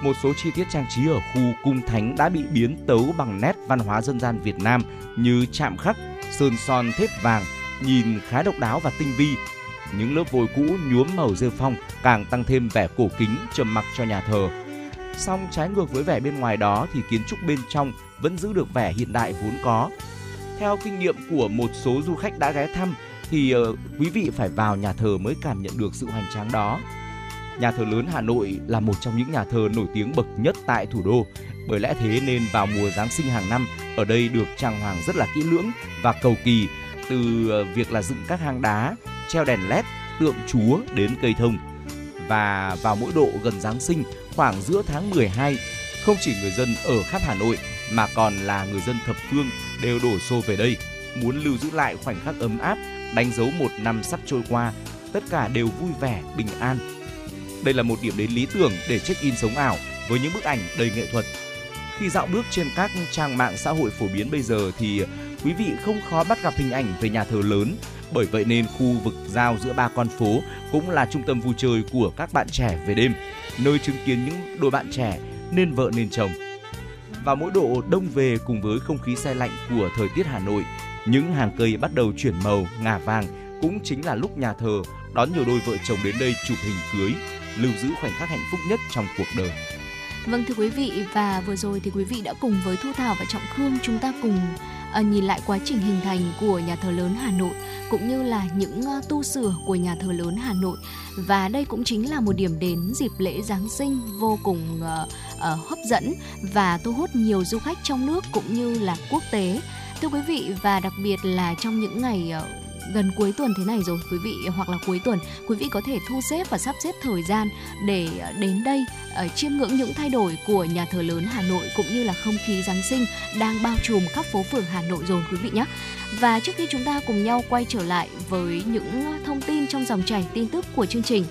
Một số chi tiết trang trí ở khu cung thánh đã bị biến tấu bằng nét văn hóa dân gian Việt Nam như chạm khắc, sơn son thép vàng, nhìn khá độc đáo và tinh vi. Những lớp vôi cũ nhuốm màu rêu phong càng tăng thêm vẻ cổ kính trầm mặc cho nhà thờ. Song trái ngược với vẻ bên ngoài đó thì kiến trúc bên trong vẫn giữ được vẻ hiện đại vốn có. Theo kinh nghiệm của một số du khách đã ghé thăm thì uh, quý vị phải vào nhà thờ mới cảm nhận được sự hoành tráng đó. Nhà thờ lớn Hà Nội là một trong những nhà thờ nổi tiếng bậc nhất tại thủ đô. Bởi lẽ thế nên vào mùa Giáng sinh hàng năm, ở đây được trang hoàng rất là kỹ lưỡng và cầu kỳ từ ờ, việc là dựng các hang đá, treo đèn led, tượng chúa đến cây thông. và vào mỗi độ gần Giáng sinh khoảng giữa tháng 12, không chỉ người dân ở khắp Hà Nội mà còn là người dân thập phương đều đổ xô về đây, muốn lưu giữ lại khoảnh khắc ấm áp, đánh dấu một năm sắp trôi qua, tất cả đều vui vẻ, bình an. Đây là một điểm đến lý tưởng để check-in sống ảo với những bức ảnh đầy nghệ thuật. Khi dạo bước trên các trang mạng xã hội phổ biến bây giờ thì quý vị không khó bắt gặp hình ảnh về nhà thờ lớn. Bởi vậy nên khu vực giao giữa ba con phố cũng là trung tâm vui chơi của các bạn trẻ về đêm, nơi chứng kiến những đôi bạn trẻ nên vợ nên chồng. Và mỗi độ đông về cùng với không khí xe lạnh của thời tiết Hà Nội, những hàng cây bắt đầu chuyển màu, ngả vàng cũng chính là lúc nhà thờ đón nhiều đôi vợ chồng đến đây chụp hình cưới, lưu giữ khoảnh khắc hạnh phúc nhất trong cuộc đời. Vâng thưa quý vị và vừa rồi thì quý vị đã cùng với Thu Thảo và Trọng Khương chúng ta cùng à, nhìn lại quá trình hình thành của nhà thờ lớn Hà Nội cũng như là những ờ, tu sửa của nhà thờ lớn Hà Nội và đây cũng chính là một điểm đến dịp lễ Giáng sinh vô cùng uh, uh, hấp dẫn và thu hút nhiều du khách trong nước cũng như là quốc tế. Thưa quý vị và đặc biệt là trong những ngày uh, gần cuối tuần thế này rồi quý vị hoặc là cuối tuần quý vị có thể thu xếp và sắp xếp thời gian để à, đến đây uh, chiêm ngưỡng những thay đổi của nhà thờ lớn Hà Nội cũng như là không khí Giáng sinh đang bao trùm khắp phố phường Hà Nội rồi quý vị nhé. Và trước khi chúng ta cùng nhau quay trở lại với những thông tin trong dòng chảy tin tức của chương trình,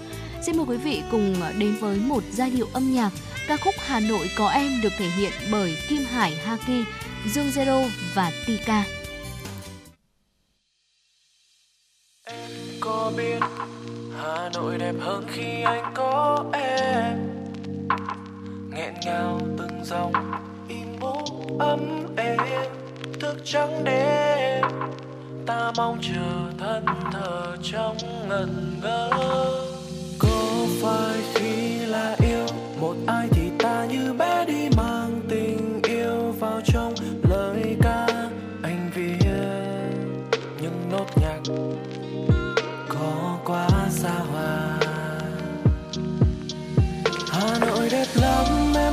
xin mời quý vị cùng à, đến với một giai điệu âm nhạc ca khúc Hà Nội có em được thể hiện bởi Kim Hải Haki, Dương Zero và Tika. Em có biết Hà Nội đẹp hơn khi anh có em? Nghẹn ngào từng dòng im bố ấm êm, thức trắng đêm. Ta mong chờ thân thờ trong ngần ngơ. Có phải khi là yêu, một ai thì ta như bé đi mang tình yêu vào trong lời ca anh viết những nốt nhạc xa hoa. Hà Nội đẹp lắm em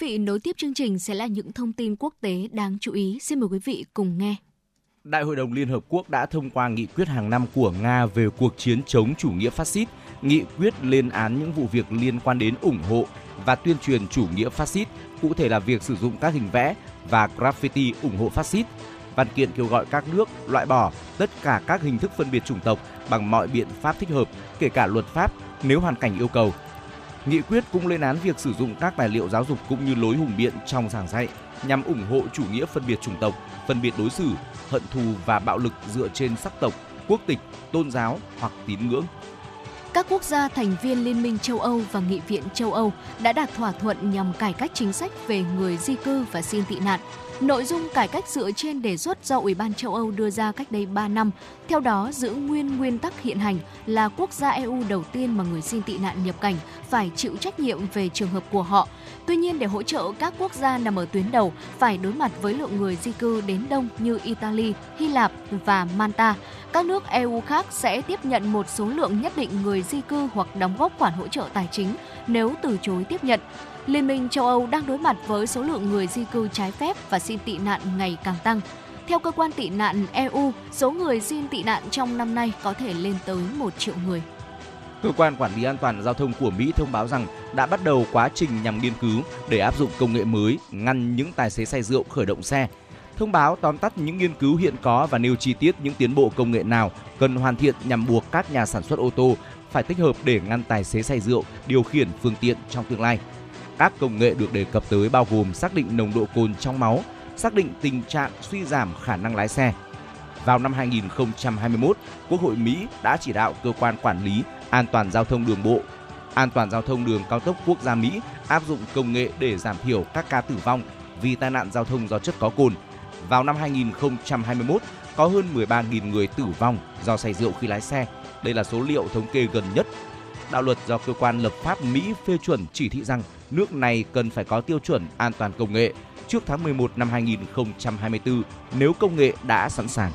Vị, nối tiếp chương trình sẽ là những thông tin quốc tế đáng chú ý. Xin mời quý vị cùng nghe. Đại hội đồng Liên Hợp Quốc đã thông qua nghị quyết hàng năm của Nga về cuộc chiến chống chủ nghĩa phát xít, nghị quyết lên án những vụ việc liên quan đến ủng hộ và tuyên truyền chủ nghĩa phát xít, cụ thể là việc sử dụng các hình vẽ và graffiti ủng hộ phát xít. Văn kiện kêu gọi các nước loại bỏ tất cả các hình thức phân biệt chủng tộc bằng mọi biện pháp thích hợp, kể cả luật pháp nếu hoàn cảnh yêu cầu. Nghị quyết cũng lên án việc sử dụng các tài liệu giáo dục cũng như lối hùng biện trong giảng dạy nhằm ủng hộ chủ nghĩa phân biệt chủng tộc, phân biệt đối xử, hận thù và bạo lực dựa trên sắc tộc, quốc tịch, tôn giáo hoặc tín ngưỡng. Các quốc gia thành viên Liên minh châu Âu và Nghị viện châu Âu đã đạt thỏa thuận nhằm cải cách chính sách về người di cư và xin tị nạn. Nội dung cải cách dựa trên đề xuất do Ủy ban châu Âu đưa ra cách đây 3 năm, theo đó giữ nguyên nguyên tắc hiện hành là quốc gia EU đầu tiên mà người xin tị nạn nhập cảnh phải chịu trách nhiệm về trường hợp của họ. Tuy nhiên để hỗ trợ các quốc gia nằm ở tuyến đầu phải đối mặt với lượng người di cư đến đông như Italy, Hy Lạp và Malta, các nước EU khác sẽ tiếp nhận một số lượng nhất định người di cư hoặc đóng góp khoản hỗ trợ tài chính nếu từ chối tiếp nhận. Liên minh châu Âu đang đối mặt với số lượng người di cư trái phép và xin tị nạn ngày càng tăng. Theo cơ quan tị nạn EU, số người xin tị nạn trong năm nay có thể lên tới 1 triệu người. Cơ quan quản lý an toàn giao thông của Mỹ thông báo rằng đã bắt đầu quá trình nhằm nghiên cứu để áp dụng công nghệ mới ngăn những tài xế say rượu khởi động xe. Thông báo tóm tắt những nghiên cứu hiện có và nêu chi tiết những tiến bộ công nghệ nào cần hoàn thiện nhằm buộc các nhà sản xuất ô tô phải tích hợp để ngăn tài xế say rượu điều khiển phương tiện trong tương lai. Các công nghệ được đề cập tới bao gồm xác định nồng độ cồn trong máu, xác định tình trạng suy giảm khả năng lái xe. Vào năm 2021, Quốc hội Mỹ đã chỉ đạo cơ quan quản lý an toàn giao thông đường bộ, an toàn giao thông đường cao tốc quốc gia Mỹ áp dụng công nghệ để giảm thiểu các ca tử vong vì tai nạn giao thông do chất có cồn. Vào năm 2021, có hơn 13.000 người tử vong do say rượu khi lái xe. Đây là số liệu thống kê gần nhất. Đạo luật do cơ quan lập pháp Mỹ phê chuẩn chỉ thị rằng nước này cần phải có tiêu chuẩn an toàn công nghệ trước tháng 11 năm 2024 nếu công nghệ đã sẵn sàng.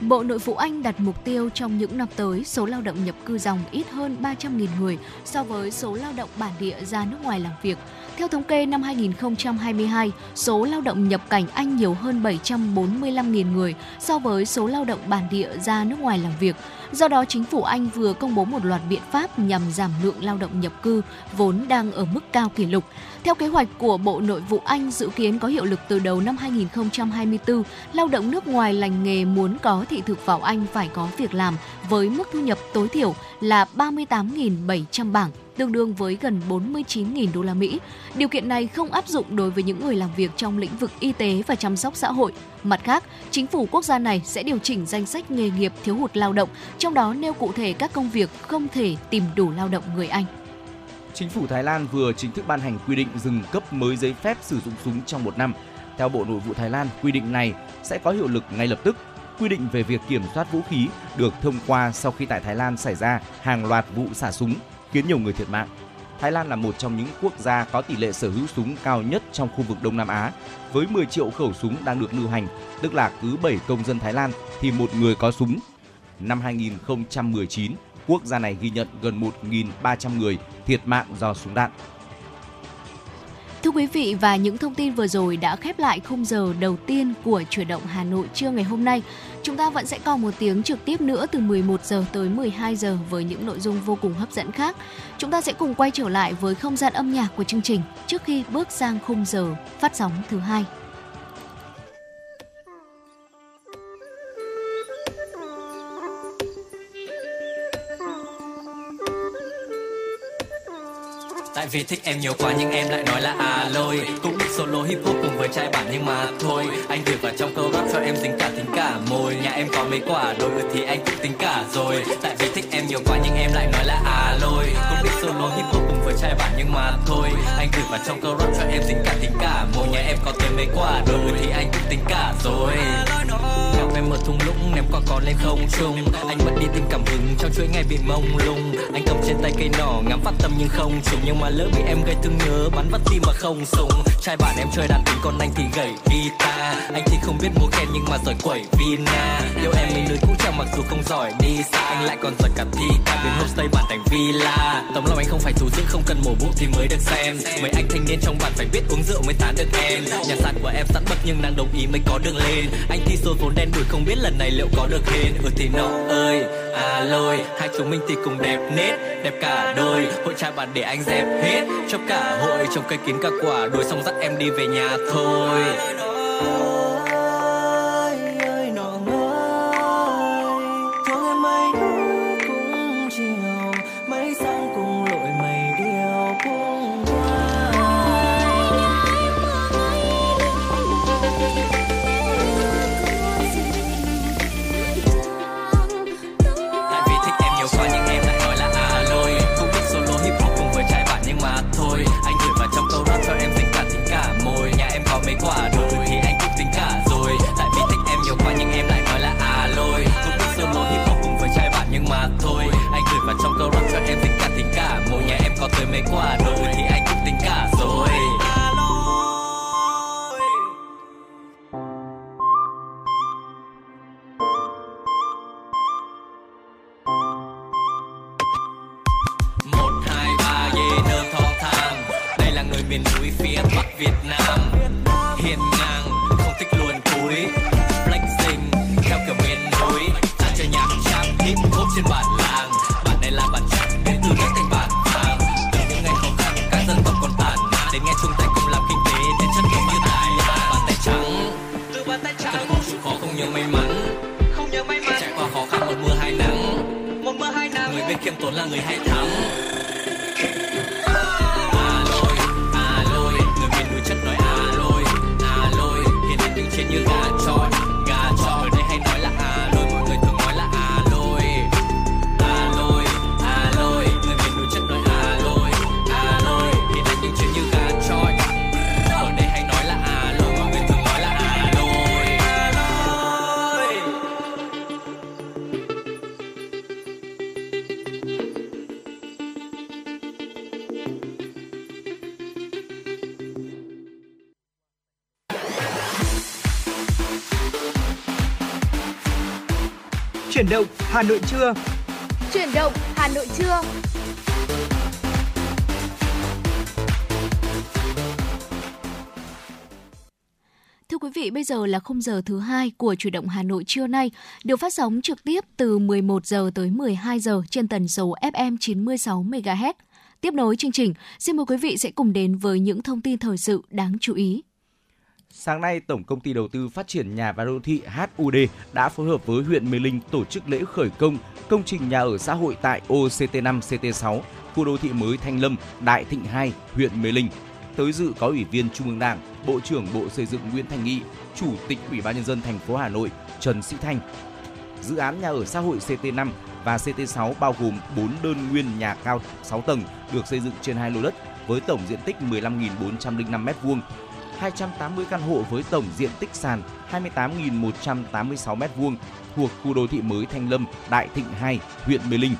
Bộ Nội vụ Anh đặt mục tiêu trong những năm tới số lao động nhập cư dòng ít hơn 300.000 người so với số lao động bản địa ra nước ngoài làm việc. Theo thống kê năm 2022, số lao động nhập cảnh Anh nhiều hơn 745.000 người so với số lao động bản địa ra nước ngoài làm việc. Do đó, chính phủ Anh vừa công bố một loạt biện pháp nhằm giảm lượng lao động nhập cư vốn đang ở mức cao kỷ lục. Theo kế hoạch của Bộ Nội vụ Anh dự kiến có hiệu lực từ đầu năm 2024, lao động nước ngoài lành nghề muốn có thị thực vào Anh phải có việc làm với mức thu nhập tối thiểu là 38.700 bảng tương đương với gần 49.000 đô la Mỹ. Điều kiện này không áp dụng đối với những người làm việc trong lĩnh vực y tế và chăm sóc xã hội. Mặt khác, chính phủ quốc gia này sẽ điều chỉnh danh sách nghề nghiệp thiếu hụt lao động, trong đó nêu cụ thể các công việc không thể tìm đủ lao động người Anh. Chính phủ Thái Lan vừa chính thức ban hành quy định dừng cấp mới giấy phép sử dụng súng trong một năm. Theo Bộ Nội vụ Thái Lan, quy định này sẽ có hiệu lực ngay lập tức. Quy định về việc kiểm soát vũ khí được thông qua sau khi tại Thái Lan xảy ra hàng loạt vụ xả súng khiến nhiều người thiệt mạng. Thái Lan là một trong những quốc gia có tỷ lệ sở hữu súng cao nhất trong khu vực Đông Nam Á, với 10 triệu khẩu súng đang được lưu hành, tức là cứ 7 công dân Thái Lan thì một người có súng. Năm 2019, quốc gia này ghi nhận gần 1.300 người thiệt mạng do súng đạn. Thưa quý vị, và những thông tin vừa rồi đã khép lại khung giờ đầu tiên của chuyển động Hà Nội trưa ngày hôm nay. Chúng ta vẫn sẽ còn một tiếng trực tiếp nữa từ 11 giờ tới 12 giờ với những nội dung vô cùng hấp dẫn khác. Chúng ta sẽ cùng quay trở lại với không gian âm nhạc của chương trình trước khi bước sang khung giờ phát sóng thứ hai. Tại vì thích em nhiều quá nhưng em lại nói là à lôi. Cũng định solo hip hop cùng với trai bản nhưng mà thôi. Anh gửi vào trong câu rap cho em dính cả tính cả môi. Nhà em có mấy quả, đôi thì anh cũng tính cả rồi. Tại vì thích em nhiều quá nhưng em lại nói là à lôi. Cũng định solo hip hop cùng với trai bản nhưng mà thôi. Anh gửi vào trong câu rap cho em dính cả tính cả môi. Nhà em có tới mấy quả, đôi thì anh cũng tính cả rồi. Gặp em mở thung lũng ném quả còn lên không trung Anh mất đi tìm cảm hứng trong chuỗi ngày bị mông lung. Anh cầm trên tay cây nỏ, ngắm phát tâm nhưng không trúng Nhưng mà lỡ bị em gây thương nhớ, bắn vắt tim mà không súng Trai bạn em chơi đàn tính còn anh thì gầy guitar. Anh thì không biết múa khen nhưng mà giỏi quẩy vina. Yêu em mình lưới cũ chẳng mặc dù không giỏi đi xa. Anh lại còn giỏi cả thi ca đến homestay bản thành villa. Tấm lòng anh không phải thủ dưỡng không cần mổ bụng thì mới được xem. Mấy anh thanh niên trong bạn phải biết uống rượu mới tán được em. Nhà sàn của em sẵn bậc nhưng nàng đồng ý mới có đường lên. Anh thi số vốn đen đuổi không biết lần này liệu có được hên Ừ thì nọ ơi à lôi, hai chúng mình thì cùng đẹp nết, đẹp cả đôi. Hội trai bạn để anh dẹp hết. Cho cả hội trồng cây kín cả quả đuổi xong dắt em đi về nhà thôi. Anh trong câu rap cho em tình cả tình cả mỗi nhà em có tới mấy quả đôi thì anh cũng tình cả rồi. Một, hai, ba dê nơ thong thang. Đây là người miền núi phía bắc việt nam. Hiền ngang, không thích luồn cúi flexing theo kiểu miền núi. Ta chơi nhạc trap hip hop trên bản bản đến ngày chung tay cùng làm kinh tế chất lượng như tài bàn tay trắng. Từ bàn tay trắng. Khổ chịu khó không nhớ may mắn. Không nhớ may mắn. Trải qua khó khăn một mưa hai nắng. Một mưa hai nắng. Người biết khiêm tốn là người hay thắng Hà Nội trưa. Chuyển động Hà Nội trưa. Thưa quý vị, bây giờ là khung giờ thứ hai của Chuyển động Hà Nội trưa nay, được phát sóng trực tiếp từ 11 giờ tới 12 giờ trên tần số FM 96 MHz. Tiếp nối chương trình, xin mời quý vị sẽ cùng đến với những thông tin thời sự đáng chú ý. Sáng nay, Tổng Công ty Đầu tư Phát triển Nhà và Đô thị HUD đã phối hợp với huyện Mê Linh tổ chức lễ khởi công công trình nhà ở xã hội tại OCT5, CT6, khu đô thị mới Thanh Lâm, Đại Thịnh 2, huyện Mê Linh. Tới dự có Ủy viên Trung ương Đảng, Bộ trưởng Bộ Xây dựng Nguyễn Thành Nghị, Chủ tịch Ủy ban nhân dân thành phố Hà Nội Trần Sĩ Thanh. Dự án nhà ở xã hội CT5 và CT6 bao gồm 4 đơn nguyên nhà cao 6 tầng được xây dựng trên hai lô đất với tổng diện tích 15.405 m2 280 căn hộ với tổng diện tích sàn 28.186 m2 thuộc khu đô thị mới Thanh Lâm, Đại Thịnh 2, huyện Mê Linh.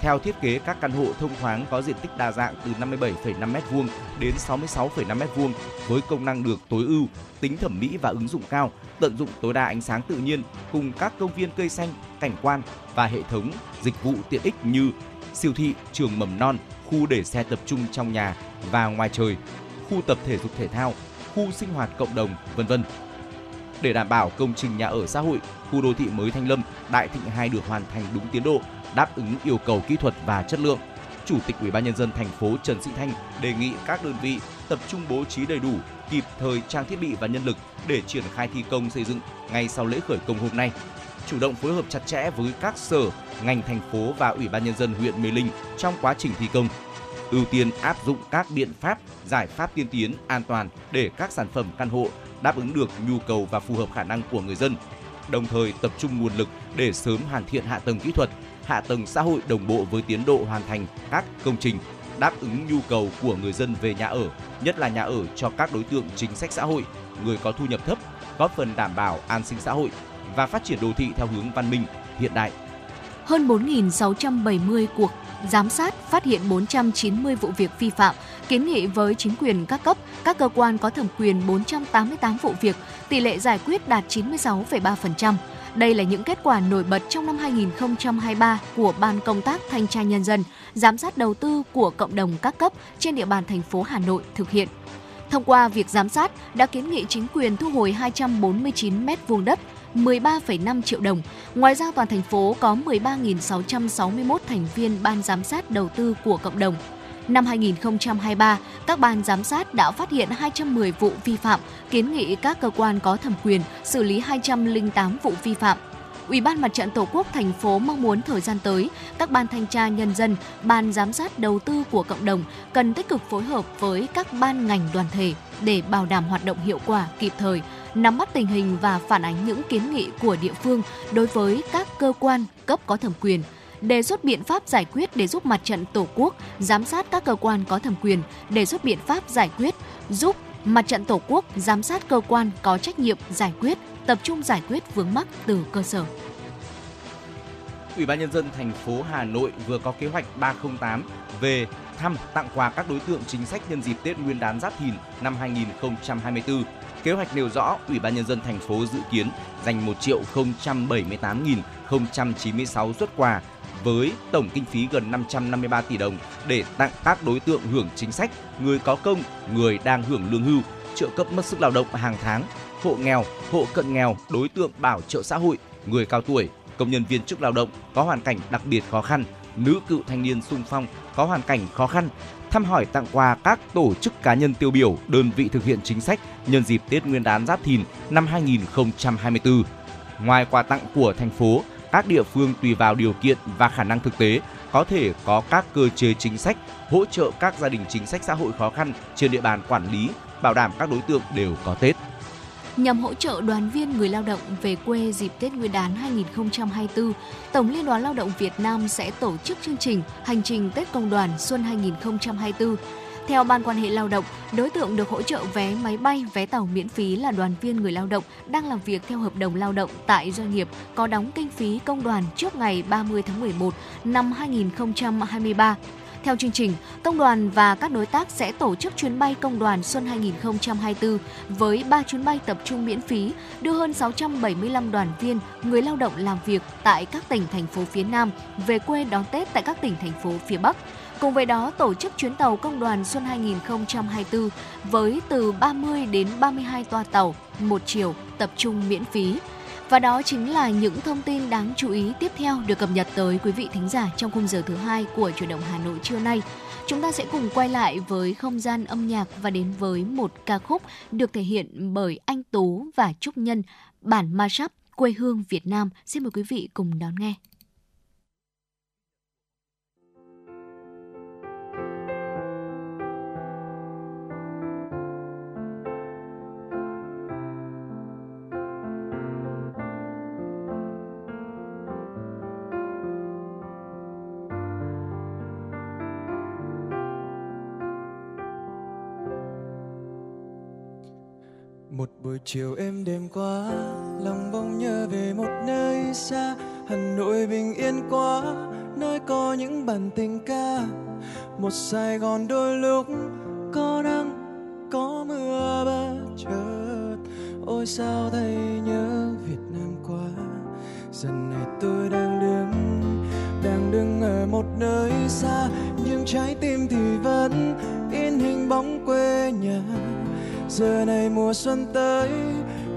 Theo thiết kế, các căn hộ thông thoáng có diện tích đa dạng từ 57,5 m2 đến 66,5 m2 với công năng được tối ưu, tính thẩm mỹ và ứng dụng cao, tận dụng tối đa ánh sáng tự nhiên cùng các công viên cây xanh, cảnh quan và hệ thống dịch vụ tiện ích như siêu thị, trường mầm non, khu để xe tập trung trong nhà và ngoài trời, khu tập thể dục thể thao, khu sinh hoạt cộng đồng, vân vân. Để đảm bảo công trình nhà ở xã hội, khu đô thị mới Thanh Lâm, Đại Thịnh 2 được hoàn thành đúng tiến độ, đáp ứng yêu cầu kỹ thuật và chất lượng. Chủ tịch Ủy ban nhân dân thành phố Trần Sĩ Thanh đề nghị các đơn vị tập trung bố trí đầy đủ, kịp thời trang thiết bị và nhân lực để triển khai thi công xây dựng ngay sau lễ khởi công hôm nay. Chủ động phối hợp chặt chẽ với các sở, ngành thành phố và Ủy ban nhân dân huyện Mê Linh trong quá trình thi công ưu tiên áp dụng các biện pháp, giải pháp tiên tiến, an toàn để các sản phẩm căn hộ đáp ứng được nhu cầu và phù hợp khả năng của người dân. Đồng thời tập trung nguồn lực để sớm hoàn thiện hạ tầng kỹ thuật, hạ tầng xã hội đồng bộ với tiến độ hoàn thành các công trình đáp ứng nhu cầu của người dân về nhà ở, nhất là nhà ở cho các đối tượng chính sách xã hội, người có thu nhập thấp, góp phần đảm bảo an sinh xã hội và phát triển đô thị theo hướng văn minh, hiện đại. Hơn 4.670 cuộc giám sát phát hiện 490 vụ việc vi phạm, kiến nghị với chính quyền các cấp, các cơ quan có thẩm quyền 488 vụ việc, tỷ lệ giải quyết đạt 96,3%. Đây là những kết quả nổi bật trong năm 2023 của Ban công tác thanh tra nhân dân, giám sát đầu tư của cộng đồng các cấp trên địa bàn thành phố Hà Nội thực hiện. Thông qua việc giám sát đã kiến nghị chính quyền thu hồi 249 m vuông đất, 13,5 triệu đồng. Ngoài ra toàn thành phố có 13.661 thành viên ban giám sát đầu tư của cộng đồng. Năm 2023, các ban giám sát đã phát hiện 210 vụ vi phạm, kiến nghị các cơ quan có thẩm quyền xử lý 208 vụ vi phạm. Ủy ban Mặt trận Tổ quốc thành phố mong muốn thời gian tới, các ban thanh tra nhân dân, ban giám sát đầu tư của cộng đồng cần tích cực phối hợp với các ban ngành đoàn thể để bảo đảm hoạt động hiệu quả kịp thời, nắm bắt tình hình và phản ánh những kiến nghị của địa phương đối với các cơ quan cấp có thẩm quyền, đề xuất biện pháp giải quyết để giúp mặt trận Tổ quốc giám sát các cơ quan có thẩm quyền, đề xuất biện pháp giải quyết giúp mặt trận Tổ quốc giám sát cơ quan có trách nhiệm giải quyết, tập trung giải quyết vướng mắc từ cơ sở. Ủy ban nhân dân thành phố Hà Nội vừa có kế hoạch 308 về thăm tặng quà các đối tượng chính sách nhân dịp Tết Nguyên đán Giáp Thìn năm 2024. Kế hoạch nêu rõ, Ủy ban nhân dân thành phố dự kiến dành 1 triệu 078.096 xuất quà với tổng kinh phí gần 553 tỷ đồng để tặng các đối tượng hưởng chính sách, người có công, người đang hưởng lương hưu, trợ cấp mất sức lao động hàng tháng, hộ nghèo, hộ cận nghèo, đối tượng bảo trợ xã hội, người cao tuổi, công nhân viên chức lao động có hoàn cảnh đặc biệt khó khăn, nữ cựu thanh niên sung phong có hoàn cảnh khó khăn, thăm hỏi tặng quà các tổ chức cá nhân tiêu biểu, đơn vị thực hiện chính sách nhân dịp Tết Nguyên đán Giáp Thìn năm 2024. Ngoài quà tặng của thành phố, các địa phương tùy vào điều kiện và khả năng thực tế có thể có các cơ chế chính sách hỗ trợ các gia đình chính sách xã hội khó khăn trên địa bàn quản lý, bảo đảm các đối tượng đều có Tết nhằm hỗ trợ đoàn viên người lao động về quê dịp Tết Nguyên đán 2024, Tổng Liên đoàn Lao động Việt Nam sẽ tổ chức chương trình Hành trình Tết Công đoàn Xuân 2024. Theo Ban quan hệ lao động, đối tượng được hỗ trợ vé máy bay, vé tàu miễn phí là đoàn viên người lao động đang làm việc theo hợp đồng lao động tại doanh nghiệp có đóng kinh phí công đoàn trước ngày 30 tháng 11 năm 2023 theo chương trình, công đoàn và các đối tác sẽ tổ chức chuyến bay công đoàn xuân 2024 với 3 chuyến bay tập trung miễn phí, đưa hơn 675 đoàn viên, người lao động làm việc tại các tỉnh thành phố phía Nam về quê đón Tết tại các tỉnh thành phố phía Bắc. Cùng với đó, tổ chức chuyến tàu công đoàn xuân 2024 với từ 30 đến 32 toa tàu, một chiều tập trung miễn phí. Và đó chính là những thông tin đáng chú ý tiếp theo được cập nhật tới quý vị thính giả trong khung giờ thứ hai của Chủ động Hà Nội trưa nay. Chúng ta sẽ cùng quay lại với không gian âm nhạc và đến với một ca khúc được thể hiện bởi anh Tú và Trúc Nhân, bản mashup quê hương Việt Nam. Xin mời quý vị cùng đón nghe. Buổi chiều êm đêm qua lòng bỗng nhớ về một nơi xa. Hà nội bình yên quá, nơi có những bản tình ca. Một sài gòn đôi lúc có nắng, có mưa bất chợt ôi sao thấy nhớ việt nam quá. Giờ này tôi đang đứng đang đứng ở một nơi xa. Nhưng trái tim thì vẫn in hình bóng quê nhà giờ này mùa xuân tới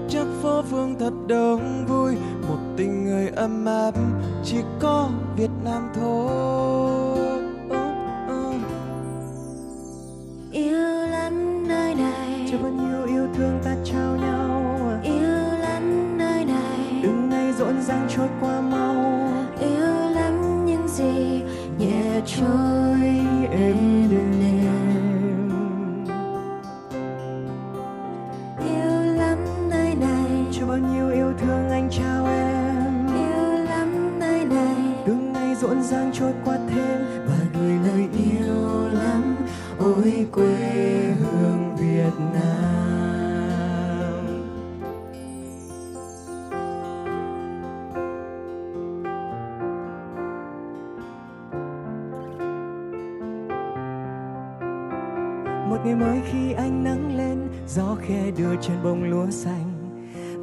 chắc phố phương thật đông vui. Một tình người ấm áp chỉ có việt nam thôi. Yêu lắm nơi này. Cho bao nhiêu yêu thương ta trao nhau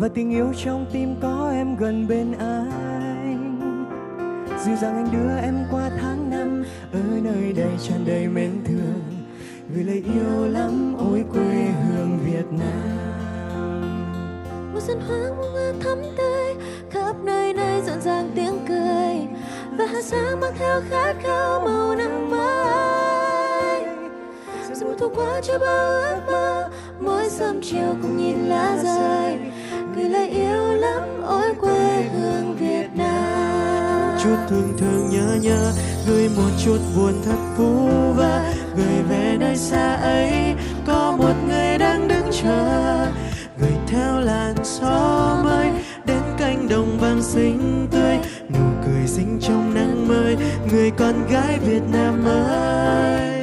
và tình yêu trong tim có em gần bên anh. Dịu dàng anh đưa em qua tháng năm, ở nơi đây tràn đầy mến thương. Gửi lời yêu lắm, ôi quê hương Việt Nam. Mùa xuân hoang muôn thắm tươi, khắp nơi nơi rộn ràng tiếng cười. Và hạt sáng mang theo khát khao màu nắng mới. Rồi thu qua cho bao ước mơ, mỗi sớm chiều cùng nhìn lá rơi gửi lời yêu lắm, ôi quê hương Việt Nam. Chút thương thương nhớ nhớ, gửi một chút buồn thật vu vơ. Gửi về nơi xa ấy, có một người đang đứng chờ. Gửi theo làn gió mới, đến cánh đồng vàng xinh tươi. Nụ cười xinh trong nắng mới, người con gái Việt Nam ơi.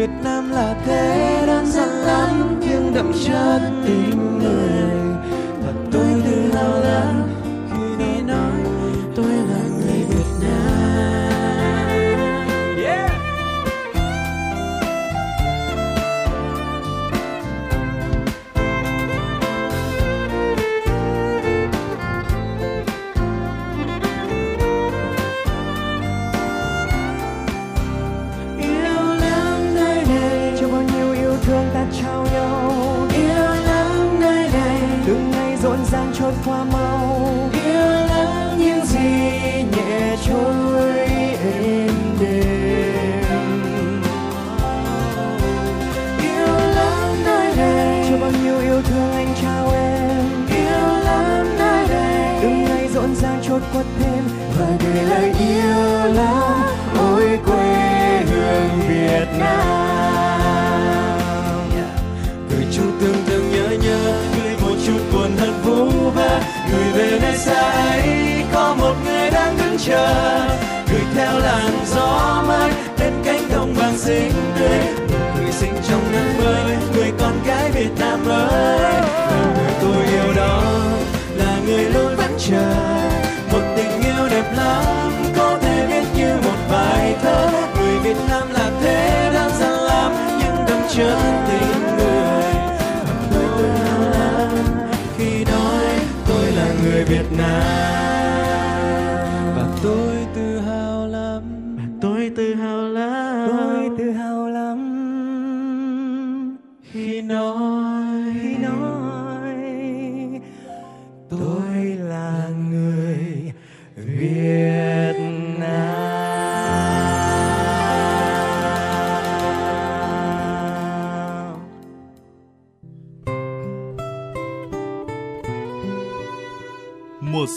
Việt Nam là thế đơn giản lắm, nhưng đậm chất tình người. Thật tôi tự hào lắm một thêm và gửi lời yêu lắm ôi quê hương Việt Nam. Gửi chút tương thương nhớ nhớ gửi một chút buồn thật vu vơ. Gửi về nơi xa ấy, có một người đang đứng chờ. Gửi theo làn gió mới đến cánh đồng vàng xinh tươi. Nụ cười xinh trong nắng mới, người con gái Việt Nam ơi lắm có thể viết như một bài thơ. Người Việt Nam là thế đơn giản lắm nhưng đậm chân tình người. Tôi tự hào lắm khi nói tôi là người Việt Nam.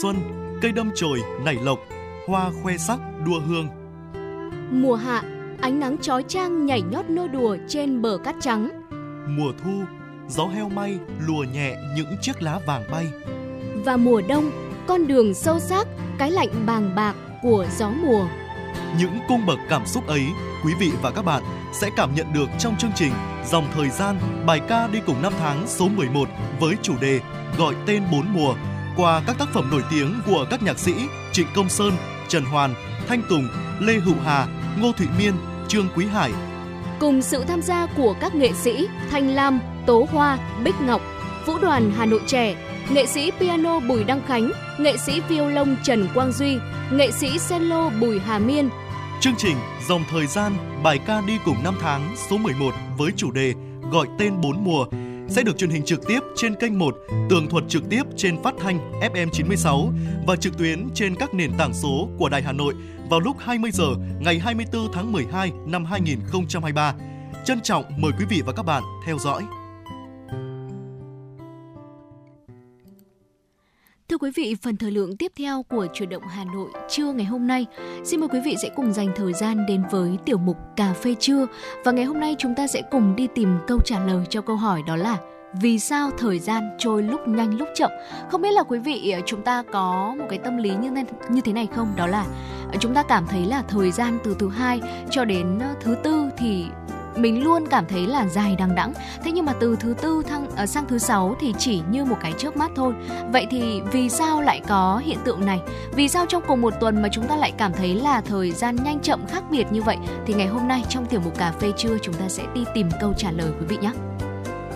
Xuân, cây đâm chồi nảy lộc, hoa khoe sắc đua hương. Mùa hạ, ánh nắng chói chang nhảy nhót nô đùa trên bờ cát trắng. Mùa thu, gió heo may lùa nhẹ những chiếc lá vàng bay. Và mùa đông, con đường sâu xác, cái lạnh bàng bạc của gió mùa. Những cung bậc cảm xúc ấy, quý vị và các bạn sẽ cảm nhận được trong chương trình Dòng thời gian, bài ca đi cùng năm tháng số 11 với chủ đề Gọi tên bốn mùa qua các tác phẩm nổi tiếng của các nhạc sĩ Trịnh Công Sơn, Trần Hoàn, Thanh Tùng, Lê Hữu Hà, Ngô Thụy Miên, Trương Quý Hải. Cùng sự tham gia của các nghệ sĩ Thanh Lam, Tố Hoa, Bích Ngọc, Vũ đoàn Hà Nội trẻ, nghệ sĩ piano Bùi Đăng Khánh, nghệ sĩ violon Trần Quang Duy, nghệ sĩ cello Bùi Hà Miên. Chương trình Dòng thời gian, bài ca đi cùng năm tháng số 11 với chủ đề Gọi tên bốn mùa sẽ được truyền hình trực tiếp trên kênh 1, tường thuật trực tiếp trên phát thanh FM 96 và trực tuyến trên các nền tảng số của Đài Hà Nội vào lúc 20 giờ ngày 24 tháng 12 năm 2023. Trân trọng mời quý vị và các bạn theo dõi. Thưa quý vị, phần thời lượng tiếp theo của chuyển động Hà Nội trưa ngày hôm nay, xin mời quý vị sẽ cùng dành thời gian đến với tiểu mục Cà phê trưa và ngày hôm nay chúng ta sẽ cùng đi tìm câu trả lời cho câu hỏi đó là vì sao thời gian trôi lúc nhanh lúc chậm. Không biết là quý vị ờ, chúng ta có một cái tâm lý như thế, như thế này không? Đó là ờ, chúng ta cảm thấy là thời gian từ thứ hai cho đến ờ, thứ tư thì mình luôn cảm thấy là dài đằng đẵng. Thế nhưng mà từ thứ tư thăng uh, sang thứ sáu thì chỉ như một cái chớp mắt thôi. Vậy thì vì sao lại có hiện tượng này? Vì sao trong cùng một tuần mà chúng ta lại cảm thấy là thời gian nhanh chậm khác biệt như vậy? Thì ngày hôm nay trong tiểu mục cà phê trưa chúng ta sẽ đi tìm câu trả lời quý vị nhé.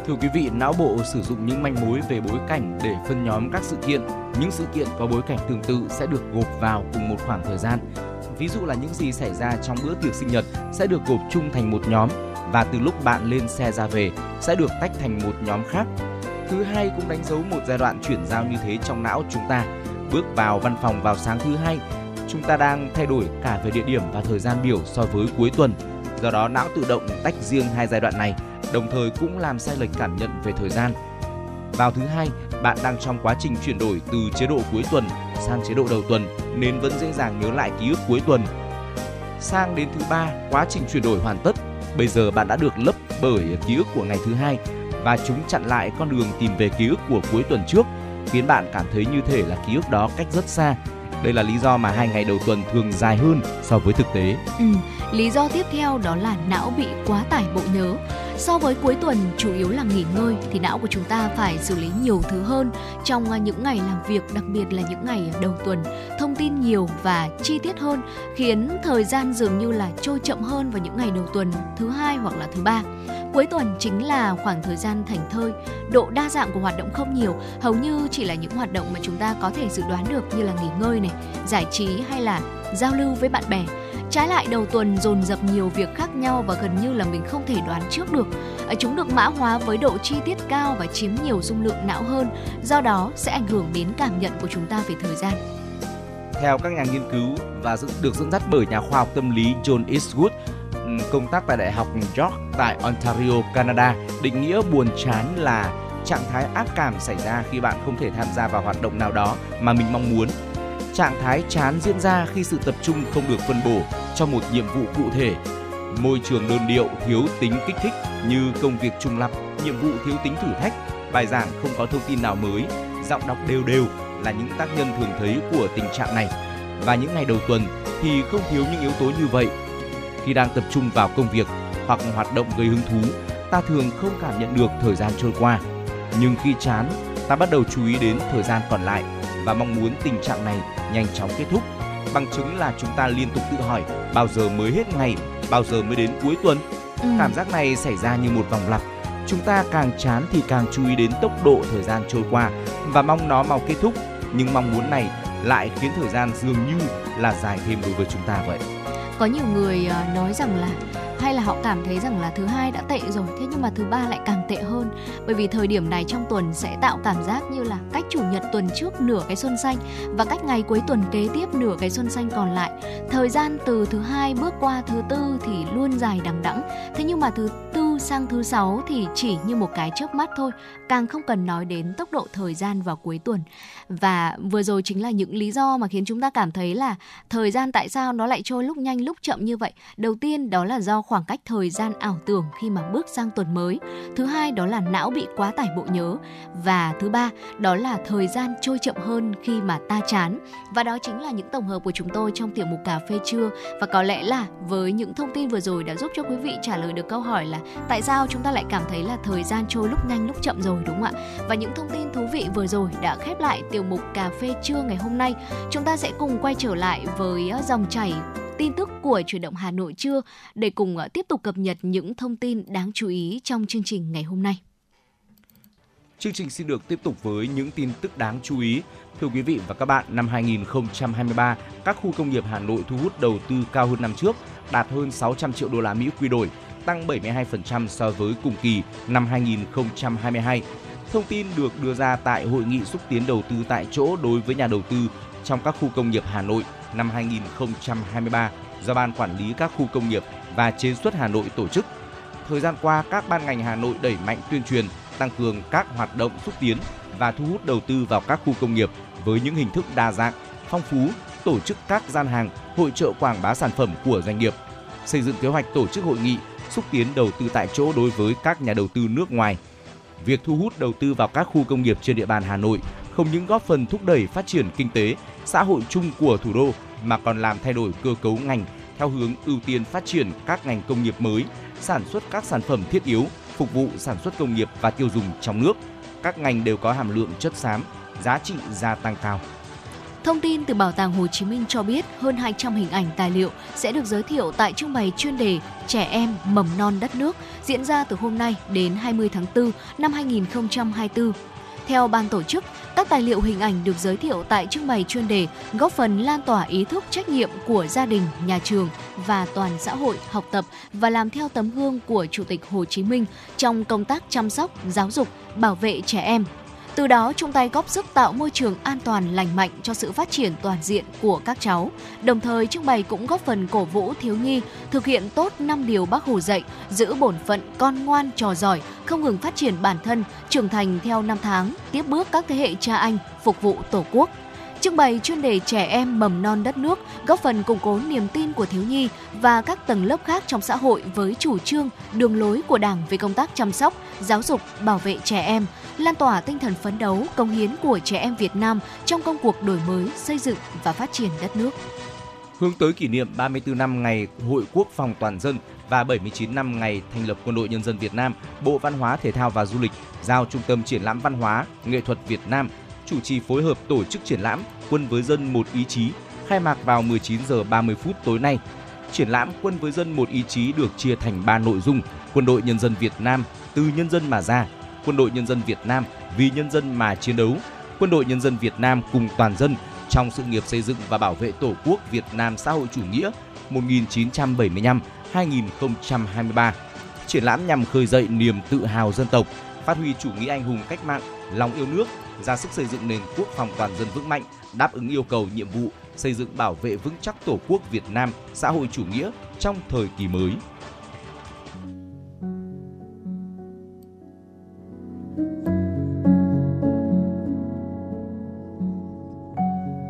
Thưa quý vị, não bộ sử dụng những manh mối về bối cảnh để phân nhóm các sự kiện. Những sự kiện có bối cảnh tương tự sẽ được gộp vào cùng một khoảng thời gian. Ví dụ là những gì xảy ra trong bữa tiệc sinh nhật sẽ được gộp chung thành một nhóm và từ lúc bạn lên xe ra về sẽ được tách thành một nhóm khác. Thứ hai cũng đánh dấu một giai đoạn chuyển giao như thế trong não chúng ta. Bước vào văn phòng vào sáng thứ hai, chúng ta đang thay đổi cả về địa điểm và thời gian biểu so với cuối tuần. Do đó não tự động tách riêng hai giai đoạn này, đồng thời cũng làm sai lệch cảm nhận về thời gian. Vào thứ hai, bạn đang trong quá trình chuyển đổi từ chế độ cuối tuần sang chế độ đầu tuần nên vẫn dễ dàng nhớ lại ký ức cuối tuần. Sang đến thứ ba, quá trình chuyển đổi hoàn tất Bây giờ bạn đã được lấp bởi ký ức của ngày thứ hai và chúng chặn lại con đường tìm về ký ức của cuối tuần trước, khiến bạn cảm thấy như thể là ký ức đó cách rất xa. Đây là lý do mà hai ngày đầu tuần thường dài hơn so với thực tế. Ừ, lý do tiếp theo đó là não bị quá tải bộ nhớ. So với cuối tuần chủ yếu là nghỉ ngơi thì não của chúng ta phải xử lý nhiều thứ hơn trong à, những ngày làm việc, đặc biệt là những ngày đầu tuần. Thông tin nhiều và chi tiết hơn khiến thời gian dường như là trôi chậm hơn vào những ngày đầu tuần thứ hai hoặc là thứ ba. Cuối tuần chính là khoảng thời gian thành thơi, độ đa dạng của hoạt động không nhiều, hầu như chỉ là những hoạt động mà chúng ta có thể dự đoán được như là nghỉ ngơi này, giải trí hay là giao lưu với bạn bè Trái lại đầu tuần dồn dập nhiều việc khác nhau và gần như là mình không thể đoán trước được. À, chúng được mã hóa với độ chi tiết cao và chiếm nhiều dung lượng não hơn, do đó sẽ ảnh hưởng đến cảm nhận của chúng ta về thời gian. Theo các nhà nghiên cứu và được dẫn dắt bởi nhà khoa học tâm lý John Eastwood, công tác tại Đại học York tại Ontario, Canada, định nghĩa buồn chán là trạng thái ác cảm xảy ra khi bạn không thể tham gia vào hoạt động nào đó mà mình mong muốn trạng thái chán diễn ra khi sự tập trung không được phân bổ cho một nhiệm vụ cụ thể. Môi trường đơn điệu thiếu tính kích thích như công việc trùng lặp, nhiệm vụ thiếu tính thử thách, bài giảng không có thông tin nào mới, giọng đọc đều đều là những tác nhân thường thấy của tình trạng này. Và những ngày đầu tuần thì không thiếu những yếu tố như vậy. Khi đang tập trung vào công việc hoặc hoạt động gây hứng thú, ta thường không cảm nhận được thời gian trôi qua. Nhưng khi chán, ta bắt đầu chú ý đến thời gian còn lại và mong muốn tình trạng này nhanh chóng kết thúc. Bằng chứng là chúng ta liên tục tự hỏi bao giờ mới hết ngày, bao giờ mới đến cuối tuần. Ừ. Cảm giác này xảy ra như một vòng lặp. Chúng ta càng chán thì càng chú ý đến tốc độ thời gian trôi qua và mong nó mau kết thúc. Nhưng mong muốn này lại khiến thời gian dường như là dài thêm đối với chúng ta vậy. Có nhiều người ờ, nói rằng là hay là họ cảm thấy rằng là thứ hai đã tệ rồi, thế nhưng mà thứ ba lại càng tệ hơn. Bởi vì thời điểm này trong tuần sẽ tạo cảm giác như là cách chủ nhật tuần trước nửa cái xuân xanh và cách ngày cuối tuần kế tiếp nửa cái xuân xanh còn lại. Thời gian từ thứ hai bước qua thứ tư thì luôn dài đằng đẵng. Thế nhưng mà thứ tư sang thứ sáu thì chỉ như một cái chớp mắt thôi, càng không cần nói đến tốc độ thời gian vào cuối tuần. Và vừa rồi chính là những lý do mà khiến chúng ta cảm thấy là thời gian tại sao nó lại trôi lúc nhanh lúc chậm như vậy. Đầu tiên đó là do khoảng cách thời gian ảo tưởng khi mà bước sang tuần mới. Thứ hai đó là não bị quá tải bộ nhớ và thứ ba, đó là thời gian trôi chậm hơn khi mà ta chán. Và đó chính là những tổng hợp của chúng tôi trong tiểu mục cà phê trưa và có lẽ là với những thông tin vừa rồi đã giúp cho quý vị trả lời được câu hỏi là tại sao chúng ta lại cảm thấy là thời gian trôi lúc nhanh, lúc chậm rồi, đúng không ạ? Và những thông tin thú vị vừa rồi đã khép lại tiểu mục cà phê trưa ngày hôm nay. Chúng ta sẽ cùng quay trở lại với ờ, dòng chảy tin tức của chuyển động Hà Nội trưa để cùng ờ, tiếp tục cập nhật những thông tin đáng chú ý trong chương trình ngày hôm nay. Chương trình xin được tiếp tục với những tin tức đáng chú ý. Thưa quý vị và các bạn, năm 2023, các khu công nghiệp Hà Nội thu hút đầu tư cao hơn năm trước, đạt hơn 600 triệu đô la Mỹ quy đổi, tăng 72% so với cùng kỳ năm 2022. Thông tin được đưa ra tại hội nghị xúc tiến đầu tư tại chỗ đối với nhà đầu tư trong các khu công nghiệp Hà Nội năm 2023 do Ban Quản lý các khu công nghiệp và chế xuất Hà Nội tổ chức. Thời gian qua, các ban ngành Hà Nội đẩy mạnh tuyên truyền, tăng cường các hoạt động xúc tiến và thu hút đầu tư vào các khu công nghiệp với những hình thức đa dạng, phong phú, tổ chức các gian hàng, hội trợ quảng bá sản phẩm của doanh nghiệp, xây dựng kế hoạch tổ chức hội nghị xúc tiến đầu tư tại chỗ đối với các nhà đầu tư nước ngoài. việc thu hút đầu tư vào các khu công nghiệp trên địa bàn Hà Nội không những góp phần thúc đẩy phát triển kinh tế, xã hội chung của thủ đô mà còn làm thay đổi cơ cấu ngành theo hướng ưu tiên phát triển các ngành công nghiệp mới, sản xuất các sản phẩm thiết yếu phục vụ sản xuất công nghiệp và tiêu dùng trong nước. Các ngành đều có hàm lượng chất xám, giá trị gia tăng cao. Thông tin từ Bảo tàng Hồ Chí Minh cho biết hơn 200 hình ảnh tài liệu sẽ được giới thiệu tại trưng bày chuyên đề Trẻ em mầm non đất nước diễn ra từ hôm nay đến 20 tháng 4 năm 2024. Theo ban tổ chức, các tài liệu hình ảnh được giới thiệu tại trưng bày chuyên đề góp phần lan tỏa ý thức trách nhiệm của gia đình, nhà trường và toàn xã hội học tập và làm theo tấm gương của Chủ tịch Hồ Chí Minh trong công tác chăm sóc, giáo dục, bảo vệ trẻ em từ đó chung tay góp sức tạo môi trường an toàn lành mạnh cho sự phát triển toàn diện của các cháu. Đồng thời trưng bày cũng góp phần cổ vũ thiếu nhi thực hiện tốt 5 điều Bác Hồ dạy, giữ bổn phận con ngoan trò giỏi, không ngừng phát triển bản thân, trưởng thành theo năm tháng, tiếp bước các thế hệ cha anh phục vụ Tổ quốc. Trưng bày chuyên đề trẻ em mầm non đất nước góp phần củng cố niềm tin của thiếu nhi và các tầng lớp khác trong xã hội với chủ trương, đường lối của Đảng về công tác chăm sóc, giáo dục, bảo vệ trẻ em, lan tỏa tinh thần phấn đấu, công hiến của trẻ em Việt Nam trong công cuộc đổi mới, xây dựng và phát triển đất nước. Hướng tới kỷ niệm 34 năm ngày Hội Quốc phòng toàn dân và 79 năm ngày thành lập Quân đội Nhân dân Việt Nam, Bộ Văn hóa, Thể thao và Du lịch giao Trung tâm Triển lãm Văn hóa, Nghệ thuật Việt Nam chủ trì phối hợp tổ chức triển lãm Quân với dân một ý chí khai mạc vào 19 giờ 30 phút tối nay. Triển lãm Quân với dân một ý chí được chia thành 3 nội dung: Quân đội Nhân dân Việt Nam từ nhân dân mà ra, Quân đội Nhân dân Việt Nam vì nhân dân mà chiến đấu, Quân đội Nhân dân Việt Nam cùng toàn dân trong sự nghiệp xây dựng và bảo vệ Tổ quốc Việt Nam xã hội chủ nghĩa 1975-2023. Triển lãm nhằm khơi dậy niềm tự hào dân tộc, phát huy chủ nghĩa anh hùng cách mạng, lòng yêu nước, ra sức xây dựng nền quốc phòng toàn dân vững mạnh, đáp ứng yêu cầu nhiệm vụ xây dựng bảo vệ vững chắc Tổ quốc Việt Nam xã hội chủ nghĩa trong thời kỳ mới.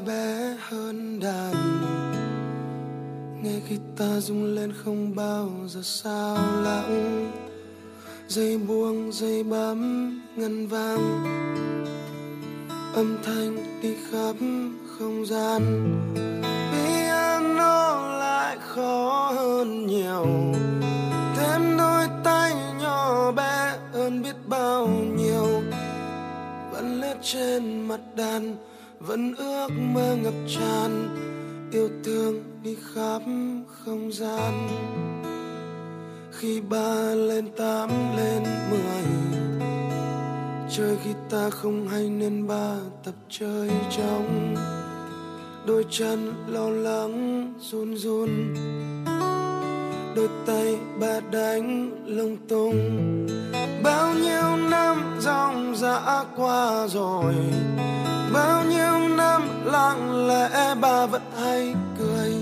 Bé hơn đàn. Nghe ta rung lên không bao giờ sao lãng. Dây buông dây bấm ngân vang. Âm thanh đi khắp không gian. Piano lại khó hơn nhiều. Thêm đôi tay nhỏ bé hơn biết bao nhiêu. Vẫn lết trên mặt đàn vẫn ước mơ ngập tràn, yêu thương đi khắp không gian. Khi ba lên tám lên mười, chơi khi ta không hay nên ba tập chơi trong đôi chân lo lắng, run run. Đôi tay ba đánh lung tung. Bao nhiêu năm dòng dã qua rồi bao nhiêu năm lặng lẽ bà vẫn hay cười.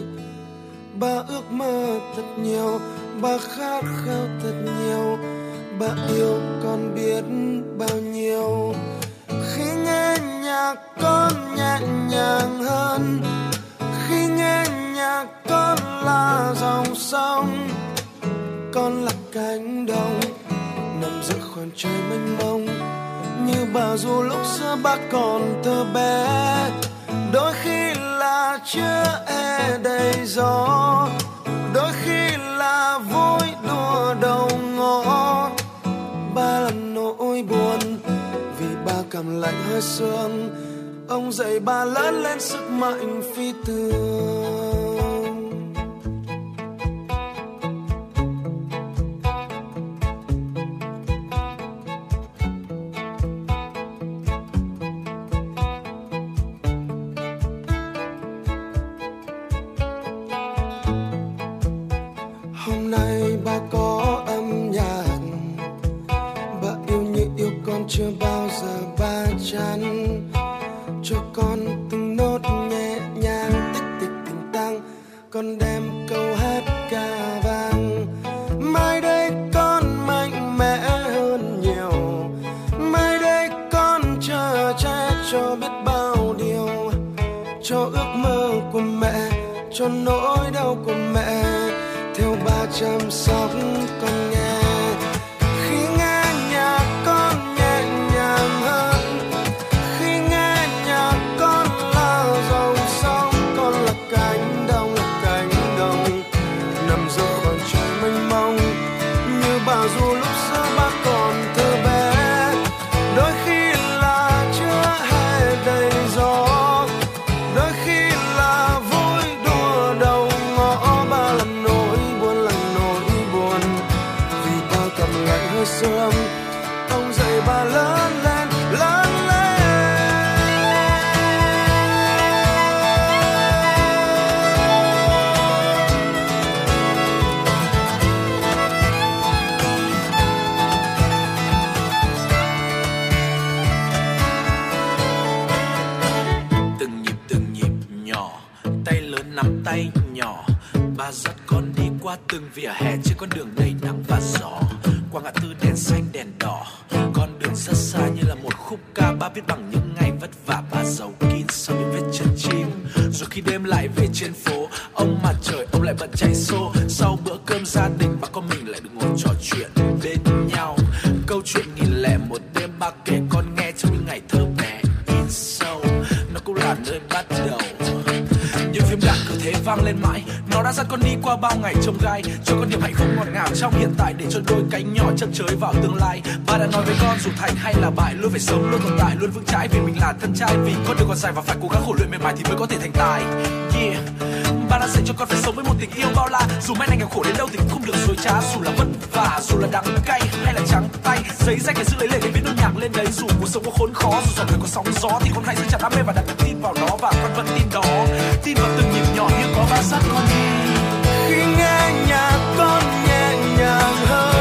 Bà ước mơ thật nhiều, bà khát khao thật nhiều. Bà yêu con biết bao nhiêu. Khi nghe nhạc con nhẹ nhàng hơn. Khi nghe nhạc con là dòng sông. Con là cánh đồng nằm giữa khoảng trời mênh mông như bà dù lúc xưa bác còn thơ bé. Đôi khi là chưa e đầy gió. Đôi khi là vui đùa đầu ngõ. Ba lần nỗi buồn vì ba cảm lạnh hơi sương. Ông dạy ba lớn lên sức mạnh phi thường. Luôn đem câu hát ca vang. Mai đây con mạnh mẽ hơn nhiều. Mai đây con chờ cha cho biết bao điều. Cho ước mơ của mẹ, cho nỗi đau của mẹ. Theo ba chăm sóc con vỉa hè trên con đường đầy nắng và gió. Qua ngã tư đèn xanh, đèn đỏ. Con đường rất xa như là một khúc ca ba viết bằng những ngày vất vả ba giàu kín sau những vết chân chim. Rồi khi đêm lại về trên phố, ông mặt trời, ông lại bận chạy xô. Sau bữa cơm gia đình ba con mình lại được ngồi trò chuyện. Ra con đi qua bao ngày trông gai, cho con niềm hạnh phúc ngọt ngào trong hiện tại để cho đôi cánh nhỏ chân chới vào tương lai. Ba đã nói với con, dù thành hay là bại, luôn phải sống, luôn tồn tại, luôn vững chãi vì mình là thân trai. Vì con đường còn dài và phải cố gắng khổ luyện mệt mỏi thì mới có thể thành tài. Yeah ba đã dạy cho con phải sống với một tình yêu bao la. Dù mai này nghèo khổ đến đâu thì cũng không được dối trá. Dù là vất vả, dù là đắng cay hay là trắng tay, giấy danh để giữ lấy lệ để viết nốt nhạc lên đấy. Dù cuộc sống có khốn khó, dù dòng đời có sóng gió thì con hãy giữ chặt đam mê và đặt niềm tin vào nó. Và con vẫn tin đó. Tin vào từng nhịp nhỏ như có ba sắt con đi. Khi nghe nhạc con nhẹ nhàng hơn.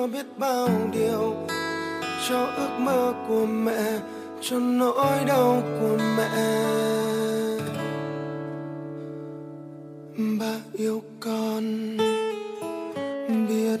Cho biết bao điều cho ước mơ của mẹ, cho nỗi đau của mẹ. Ba yêu con, biết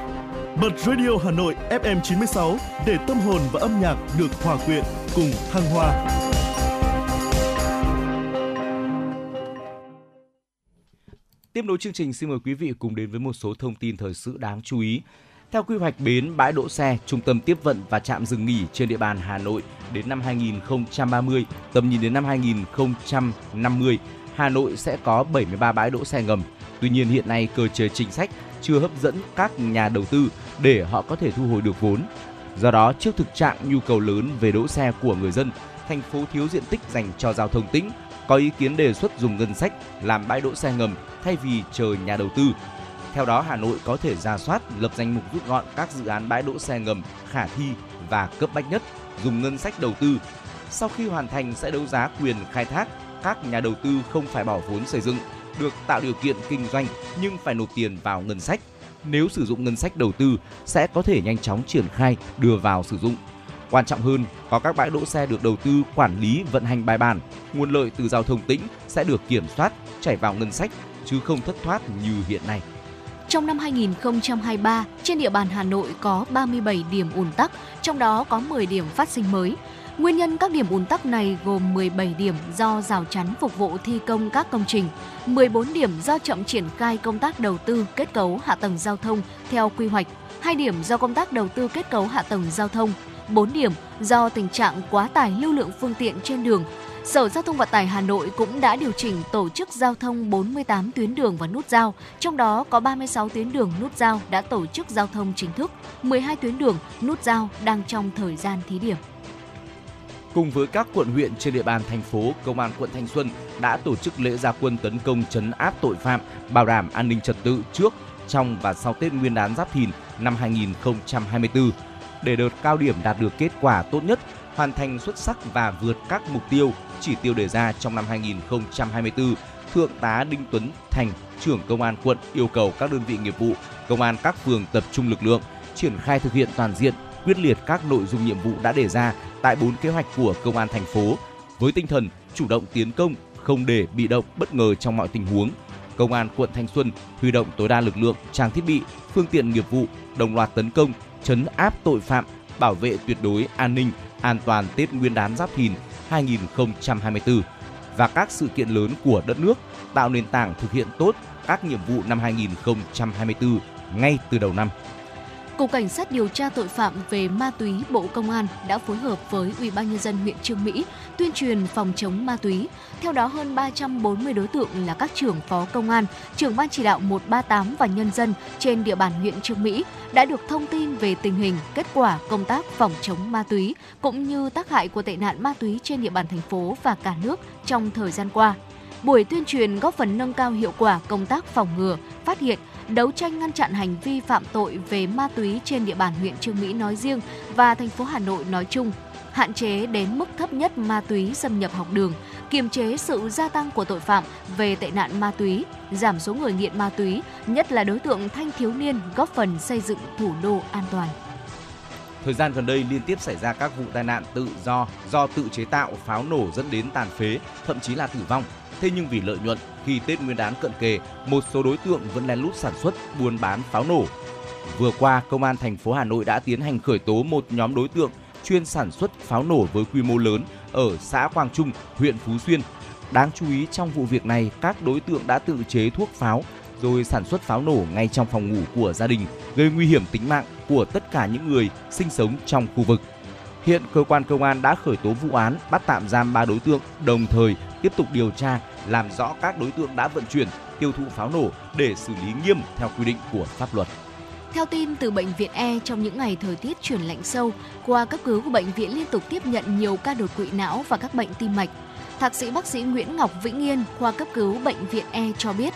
Bật Radio Hà Nội FM 96 để tâm hồn và âm nhạc được hòa quyện cùng thăng hoa. Tiếp nối chương trình xin mời quý vị cùng đến với một số thông tin thời sự đáng chú ý. Theo quy hoạch bến, bãi đỗ xe, trung tâm tiếp vận và trạm dừng nghỉ trên địa bàn Hà Nội đến năm 2030, tầm nhìn đến năm 2050, Hà Nội sẽ có 73 bãi đỗ xe ngầm. Tuy nhiên hiện nay cơ chế chính sách chưa hấp dẫn các nhà đầu tư để họ có thể thu hồi được vốn. Do đó, trước thực trạng nhu cầu lớn về đỗ xe của người dân, thành phố thiếu diện tích dành cho giao thông tĩnh, có ý kiến đề xuất dùng ngân sách làm bãi đỗ xe ngầm thay vì chờ nhà đầu tư. Theo đó, Hà Nội có thể ra soát lập danh mục rút gọn các dự án bãi đỗ xe ngầm khả thi và cấp bách nhất, dùng ngân sách đầu tư. Sau khi hoàn thành sẽ đấu giá quyền khai thác, các nhà đầu tư không phải bỏ vốn xây dựng, được tạo điều kiện kinh doanh nhưng phải nộp tiền vào ngân sách. Nếu sử dụng ngân sách đầu tư sẽ có thể nhanh chóng triển khai đưa vào sử dụng. Quan trọng hơn, có các bãi đỗ xe được đầu tư quản lý vận hành bài bản, nguồn lợi từ giao thông tĩnh sẽ được kiểm soát, chảy vào ngân sách chứ không thất thoát như hiện nay. Trong năm 2023, trên địa bàn Hà Nội có 37 điểm ùn tắc, trong đó có 10 điểm phát sinh mới. Nguyên nhân các điểm ùn tắc này gồm 17 điểm do rào chắn phục vụ thi công các công trình, 14 điểm do chậm triển khai công tác đầu tư kết cấu hạ tầng giao thông theo quy hoạch, 2 điểm do công tác đầu tư kết cấu hạ tầng giao thông, 4 điểm do tình trạng quá tải lưu lượng phương tiện trên đường. Sở Giao thông Vận tải Hà Nội cũng đã điều chỉnh tổ chức giao thông 48 tuyến đường và nút giao, trong đó có 36 tuyến đường nút giao đã tổ chức giao thông chính thức, 12 tuyến đường nút giao đang trong thời gian thí điểm. Cùng với các quận huyện trên địa bàn thành phố, Công an quận Thanh Xuân đã tổ chức lễ gia quân tấn công chấn áp tội phạm, bảo đảm an ninh trật tự trước, trong và sau Tết Nguyên đán Giáp Thìn năm 2024 để đợt cao điểm đạt được kết quả tốt nhất, hoàn thành xuất sắc và vượt các mục tiêu, chỉ tiêu đề ra trong năm 2024. Thượng tá Đinh Tuấn Thành, trưởng công an quận yêu cầu các đơn vị nghiệp vụ, công an các phường tập trung lực lượng, triển khai thực hiện toàn diện, quyết liệt các nội dung nhiệm vụ đã đề ra tại 4 kế hoạch của công an thành phố với tinh thần chủ động tiến công, không để bị động bất ngờ trong mọi tình huống. Công an quận Thanh Xuân huy động tối đa lực lượng, trang thiết bị, phương tiện nghiệp vụ đồng loạt tấn công, chấn áp tội phạm, bảo vệ tuyệt đối an ninh, an toàn Tết Nguyên đán Giáp Thìn 2024 và các sự kiện lớn của đất nước, tạo nền tảng thực hiện tốt các nhiệm vụ năm 2024 ngay từ đầu năm. Cục Cảnh sát điều tra tội phạm về ma túy Bộ Công an đã phối hợp với Ủy ban nhân dân huyện Trương Mỹ tuyên truyền phòng chống ma túy. Theo đó hơn 340 đối tượng là các trưởng phó công an, trưởng ban chỉ đạo 138 và nhân dân trên địa bàn huyện Trương Mỹ đã được thông tin về tình hình, kết quả công tác phòng chống ma túy cũng như tác hại của tệ nạn ma túy trên địa bàn thành phố và cả nước trong thời gian qua. Buổi tuyên truyền góp phần nâng cao hiệu quả công tác phòng ngừa, phát hiện, đấu tranh ngăn chặn hành vi phạm tội về ma túy trên địa bàn huyện Trương Mỹ nói riêng và thành phố Hà Nội nói chung, hạn chế đến mức thấp nhất ma túy xâm nhập học đường, kiềm chế sự gia tăng của tội phạm về tệ nạn ma túy, giảm số người nghiện ma túy, nhất là đối tượng thanh thiếu niên góp phần xây dựng thủ đô an toàn. Thời gian gần đây liên tiếp xảy ra các vụ tai nạn tự do do tự chế tạo pháo nổ dẫn đến tàn phế, thậm chí là tử vong. Thế nhưng vì lợi nhuận, khi Tết Nguyên đán cận kề, một số đối tượng vẫn lén lút sản xuất, buôn bán pháo nổ. Vừa qua, Công an thành phố Hà Nội đã tiến hành khởi tố một nhóm đối tượng chuyên sản xuất pháo nổ với quy mô lớn ở xã Quang Trung, huyện Phú Xuyên. Đáng chú ý trong vụ việc này, các đối tượng đã tự chế thuốc pháo rồi sản xuất pháo nổ ngay trong phòng ngủ của gia đình, gây nguy hiểm tính mạng của tất cả những người sinh sống trong khu vực. Hiện cơ quan công an đã khởi tố vụ án, bắt tạm giam 3 đối tượng, đồng thời tiếp tục điều tra, làm rõ các đối tượng đã vận chuyển, tiêu thụ pháo nổ để xử lý nghiêm theo quy định của pháp luật. Theo tin từ bệnh viện E, trong những ngày thời tiết chuyển lạnh sâu, qua cấp cứu của bệnh viện liên tục tiếp nhận nhiều ca đột quỵ não và các bệnh tim mạch. Thạc sĩ bác sĩ Nguyễn Ngọc Vĩnh Yên, khoa cấp cứu bệnh viện E cho biết,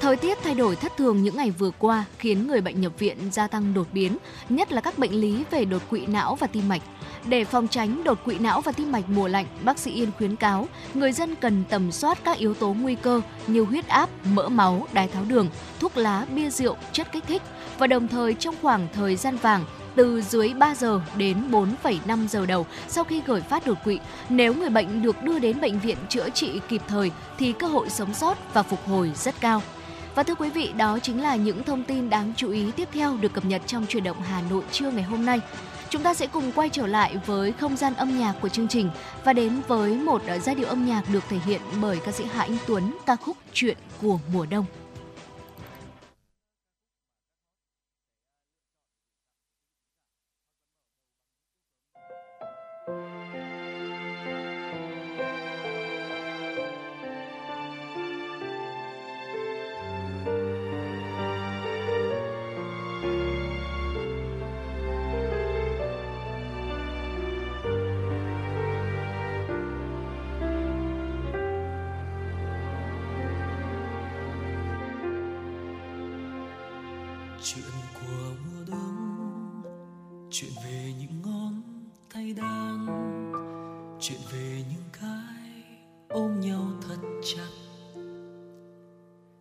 Thời tiết thay đổi thất thường những ngày vừa qua khiến người bệnh nhập viện gia tăng đột biến, nhất là các bệnh lý về đột quỵ não và tim mạch. Để phòng tránh đột quỵ não và tim mạch mùa lạnh, bác sĩ Yên khuyến cáo người dân cần tầm soát các yếu tố nguy cơ như huyết áp, mỡ máu, đái tháo đường, thuốc lá, bia rượu, chất kích thích và đồng thời trong khoảng thời gian vàng từ dưới 3 giờ đến 4,5 giờ đầu sau khi khởi phát đột quỵ. Nếu người bệnh được đưa đến bệnh viện chữa trị kịp thời thì cơ hội sống sót và phục hồi rất cao. Và thưa quý vị, đó chính là những thông tin đáng chú ý tiếp theo được cập nhật trong chuyển động Hà Nội trưa ngày hôm nay. Chúng ta sẽ cùng quay trở lại với không gian âm nhạc của chương trình và đến với một giai điệu âm nhạc được thể hiện bởi ca sĩ Hạ Anh Tuấn ca khúc Chuyện của mùa đông. Tay đang chuyện về những cái ôm nhau thật chặt.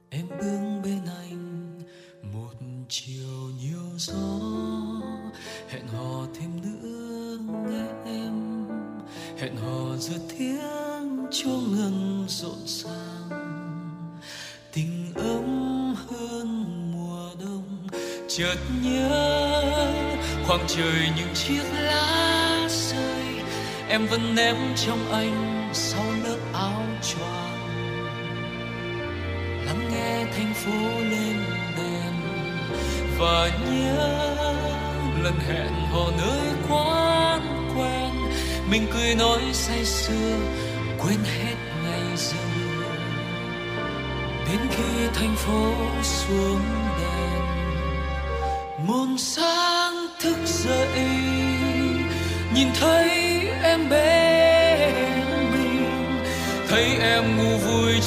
Em đứng bên anh một chiều nhiều gió, hẹn hò thêm nữa nghe em. Hẹn hò giữa tiếng chuông ngân rộn ràng, tình ấm hơn mùa đông. Chợt nhớ khoảng trời những chiếc lá em vẫn ném trong anh sau lớp áo choàng. Lắng nghe thành phố lên đèn và nhớ lần hẹn hò nơi quán quen. Mình cười nói say sưa, quên hết ngày giờ. Đến khi thành phố xuống đèn, muôn sáng thức dậy, nhìn thấy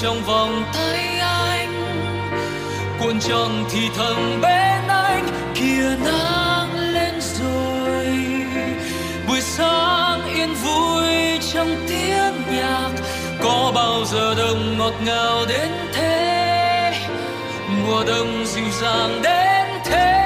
trong vòng tay anh. Cuộn tròn thì thầm bên anh kia nắng lên rồi. Buổi sáng yên vui trong tiếng nhạc, có bao giờ đông ngọt ngào đến thế? Mùa đông dịu dàng đến thế?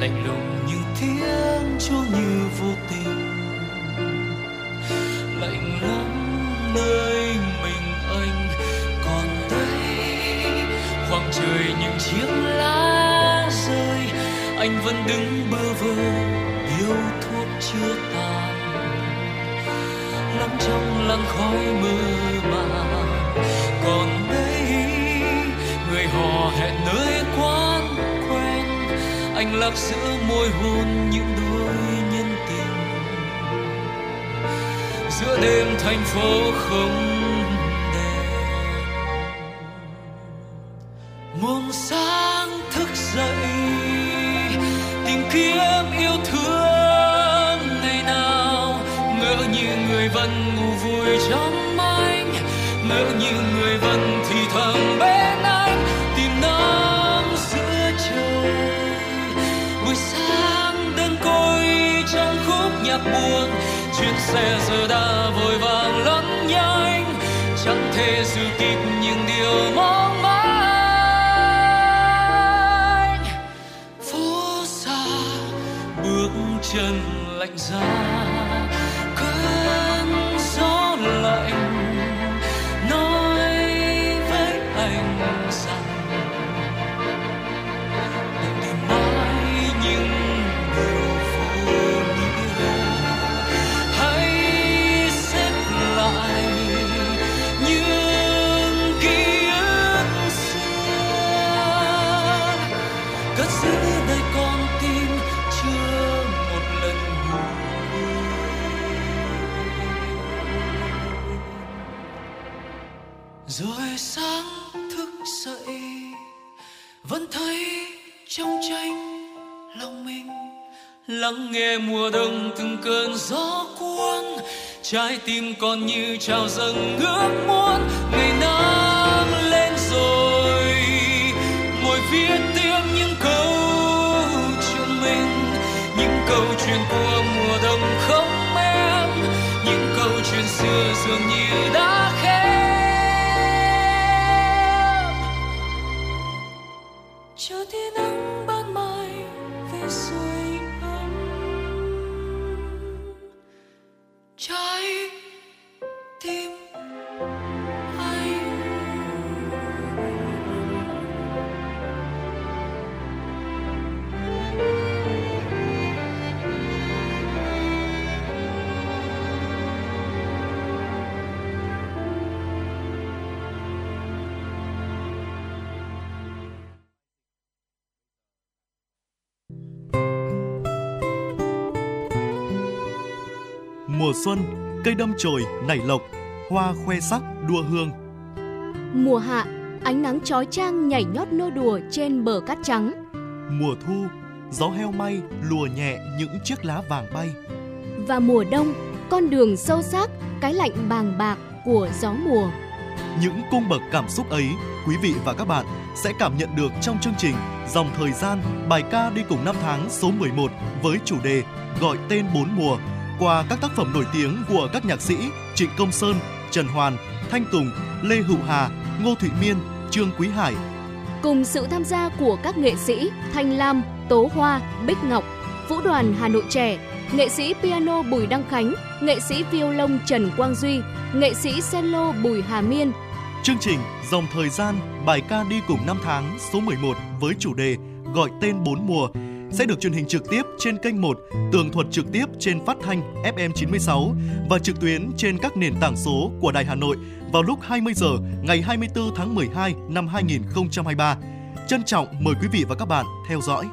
Lạnh lùng như tiếng chuông như vô tình. Lạnh lắm nơi mình anh, còn đây khoảng trời những chiếc lá rơi. Anh vẫn đứng bơ vơ yêu thuốc chưa tàn lắm trong làn khói mơ màng anh lạc giữa môi hôn những đôi nhân tình giữa đêm thành phố không đèn. một sáng thức dậy, tìm kiếm yêu thương ngày nào ngỡ như người vẫn ngủ vui trong xe giờ đã vội vàng lẫn nhanh chẳng thể giữ kịp những điều mong tim còn như trào dâng ước muốn xuân, cây đâm chồi nảy lộc, hoa khoe sắc đua hương. Mùa hạ, ánh nắng chói chang nhảy nhót nô đùa trên bờ cát trắng. Mùa thu, gió heo may lùa nhẹ những chiếc lá vàng bay. Và mùa đông, con đường sâu xác, cái lạnh bàng bạc của gió mùa. Những cung bậc cảm xúc ấy, quý vị và các bạn sẽ cảm nhận được trong chương trình Dòng thời gian, bài ca đi cùng năm tháng số 11 với chủ đề Gọi tên bốn mùa qua các tác phẩm nổi tiếng của các nhạc sĩ Trịnh Công Sơn, Trần Hoàn, Thanh Tùng, Lê Hữu Hà, Ngô Thụy Miên, Trương Quý Hải. Cùng sự tham gia của các nghệ sĩ Thanh Lam, Tố Hoa, Bích Ngọc, Vũ đoàn Hà Nội trẻ, nghệ sĩ piano Bùi Đăng Khánh, nghệ sĩ violon Trần Quang Duy, nghệ sĩ cello Bùi Hà Miên. Chương trình Dòng thời gian, bài ca đi cùng năm tháng số 11 với chủ đề Gọi tên bốn mùa sẽ được truyền hình trực tiếp trên kênh 1, tường thuật trực tiếp trên phát thanh FM 96 và trực tuyến trên các nền tảng số của Đài Hà Nội vào lúc 20 giờ ngày 24 tháng 12 năm 2023. Trân trọng mời quý vị và các bạn theo dõi.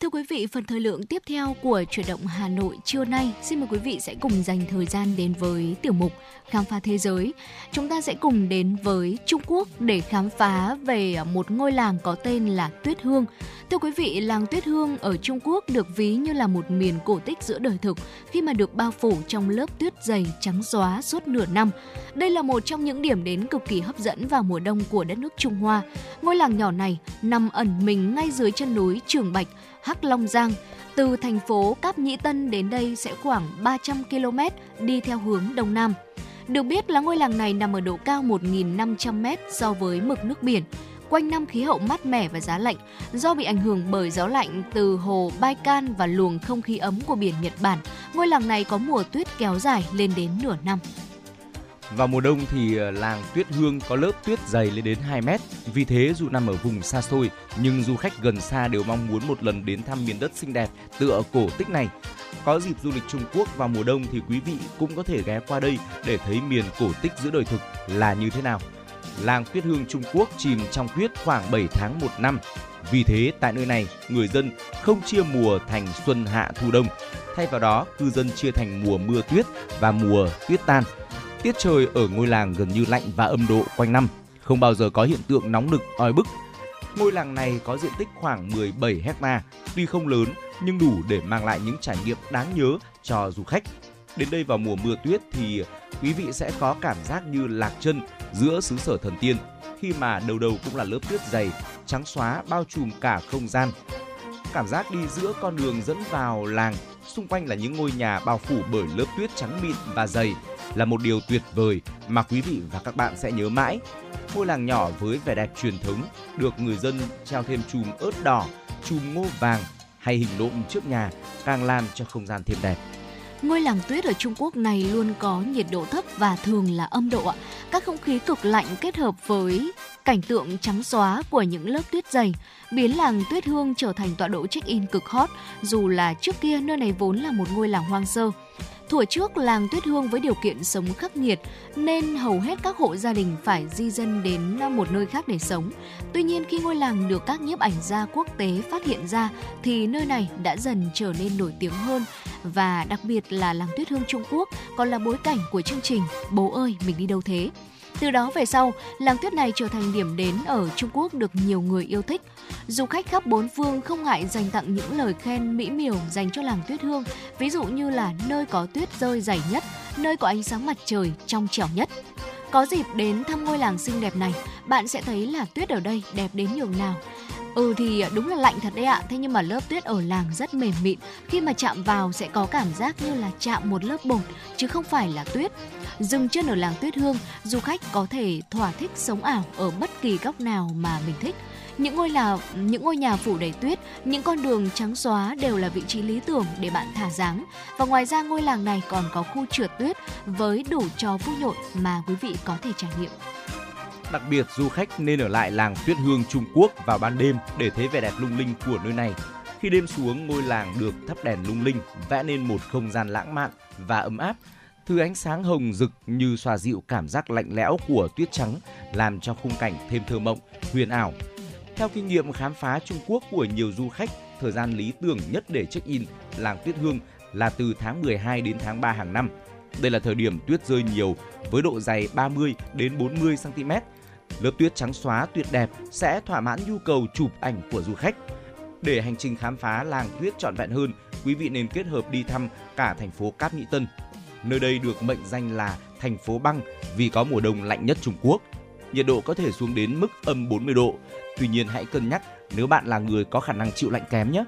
Thưa quý vị, phần thời lượng tiếp theo của chuyển động Hà Nội trưa nay, xin mời quý vị sẽ cùng dành thời gian đến với tiểu mục Khám phá thế giới. Chúng ta sẽ cùng đến với Trung Quốc để khám phá về một ngôi làng có tên là Tuyết Hương. Thưa quý vị, làng Tuyết Hương ở Trung Quốc được ví như là một miền cổ tích giữa đời thực khi mà được bao phủ trong lớp tuyết dày trắng xóa suốt nửa năm. Đây là một trong những điểm đến cực kỳ hấp dẫn vào mùa đông của đất nước Trung Hoa. Ngôi làng nhỏ này nằm ẩn mình ngay dưới chân núi Trường Bạch, Hắc Long Giang. Từ thành phố Cáp Nhĩ Tân đến đây sẽ khoảng 300 km đi theo hướng đông nam. Được biết là ngôi làng này nằm ở độ cao 1.500m so với mực nước biển. Quanh năm khí hậu mát mẻ và giá lạnh, do bị ảnh hưởng bởi gió lạnh từ hồ Baikan và luồng không khí ấm của biển Nhật Bản. Ngôi làng này có mùa tuyết kéo dài lên đến nửa năm. Vào mùa đông thì ờ, làng Tuyết Hương có lớp tuyết dày lên đến 2 mét. Vì thế dù nằm ở vùng xa xôi, nhưng du khách gần xa đều mong muốn một lần đến thăm miền đất xinh đẹp tựa cổ tích này. Có dịp du lịch Trung Quốc vào mùa đông thì quý vị cũng có thể ghé qua đây để thấy miền cổ tích giữa đời thực là như thế nào. Làng Tuyết Hương Trung Quốc chìm trong tuyết khoảng 7 tháng một năm. Vì thế tại nơi này, người dân không chia mùa thành xuân hạ thu đông. Thay vào đó, cư dân chia thành mùa mưa tuyết và mùa tuyết tan. Tiết trời ở ngôi làng gần như lạnh và âm độ quanh năm, không bao giờ có hiện tượng nóng nực oi bức. Ngôi làng này có diện tích khoảng 17 hecta, tuy không lớn nhưng đủ để mang lại những trải nghiệm đáng nhớ cho du khách. Đến đây vào mùa mưa tuyết thì quý vị sẽ có cảm giác như lạc chân giữa xứ sở thần tiên khi mà đầu đầu cũng là lớp tuyết dày, trắng xóa bao trùm cả không gian. Cảm giác đi giữa con đường dẫn vào làng, xung quanh là những ngôi nhà bao phủ bởi lớp tuyết trắng mịn và dày là một điều tuyệt vời mà quý vị và các bạn sẽ nhớ mãi. Ngôi làng nhỏ với vẻ đẹp truyền thống được người dân treo thêm chùm ớt đỏ, chùm ngô vàng hay hình nộm trước nhà càng làm cho không gian thêm đẹp. Ngôi làng tuyết ở Trung Quốc này luôn có nhiệt độ thấp và thường là âm độ. Các không khí cực lạnh kết hợp với cảnh tượng trắng xóa của những lớp tuyết dày biến làng Tuyết Hương trở thành tọa độ check-in cực hot dù là trước kia nơi này vốn là một ngôi làng hoang sơ. Thuở trước, làng Tuyết Hương với điều kiện sống khắc nghiệt nên hầu hết các hộ gia đình phải di dân đến một nơi khác để sống. Tuy nhiên khi ngôi làng được các nhiếp ảnh gia quốc tế phát hiện ra thì nơi này đã dần trở nên nổi tiếng hơn và đặc biệt là làng Tuyết Hương Trung Quốc còn là bối cảnh của chương trình Bố ơi mình đi đâu thế? Từ đó về sau, làng tuyết này trở thành điểm đến ở Trung Quốc được nhiều người yêu thích. Du khách khắp bốn phương không ngại dành tặng những lời khen mỹ miều dành cho làng tuyết hương, ví dụ như là nơi có tuyết rơi dày nhất, nơi có ánh sáng mặt trời trong trẻo nhất. Có dịp đến thăm ngôi làng xinh đẹp này, bạn sẽ thấy là tuyết ở đây đẹp đến nhường nào. Ừ thì đúng là lạnh thật đấy ạ, thế nhưng mà lớp tuyết ở làng rất mềm mịn, khi mà chạm vào sẽ có cảm giác như là chạm một lớp bột chứ không phải là tuyết. Dừng chân ở làng Tuyết Hương, du khách có thể thỏa thích sống ảo ở bất kỳ góc nào mà mình thích. Những ngôi là những ngôi nhà phủ đầy tuyết, những con đường trắng xóa đều là vị trí lý tưởng để bạn thả dáng. Và ngoài ra ngôi làng này còn có khu trượt tuyết với đủ trò vui nhộn mà quý vị có thể trải nghiệm. Đặc biệt du khách nên ở lại làng Tuyết Hương Trung Quốc vào ban đêm để thấy vẻ đẹp lung linh của nơi này. Khi đêm xuống, ngôi làng được thắp đèn lung linh, vẽ nên một không gian lãng mạn và ấm áp. Thứ ánh sáng hồng rực như xoa dịu cảm giác lạnh lẽo của tuyết trắng, làm cho khung cảnh thêm thơ mộng, huyền ảo. Theo kinh nghiệm khám phá Trung Quốc của nhiều du khách, thời gian lý tưởng nhất để check-in làng Tuyết Hương là từ tháng 12 đến tháng 3 hàng năm. Đây là thời điểm tuyết rơi nhiều với độ dày 30 đến 40 cm. Lớp tuyết trắng xóa tuyệt đẹp sẽ thỏa mãn nhu cầu chụp ảnh của du khách. Để hành trình khám phá làng tuyết trọn vẹn hơn, quý vị nên kết hợp đi thăm cả thành phố Cáp Nhĩ Tân. Nơi đây được mệnh danh là thành phố băng vì có mùa đông lạnh nhất Trung Quốc. Nhiệt độ có thể xuống đến mức âm 40 độ. Tuy nhiên hãy cân nhắc nếu bạn là người có khả năng chịu lạnh kém nhé.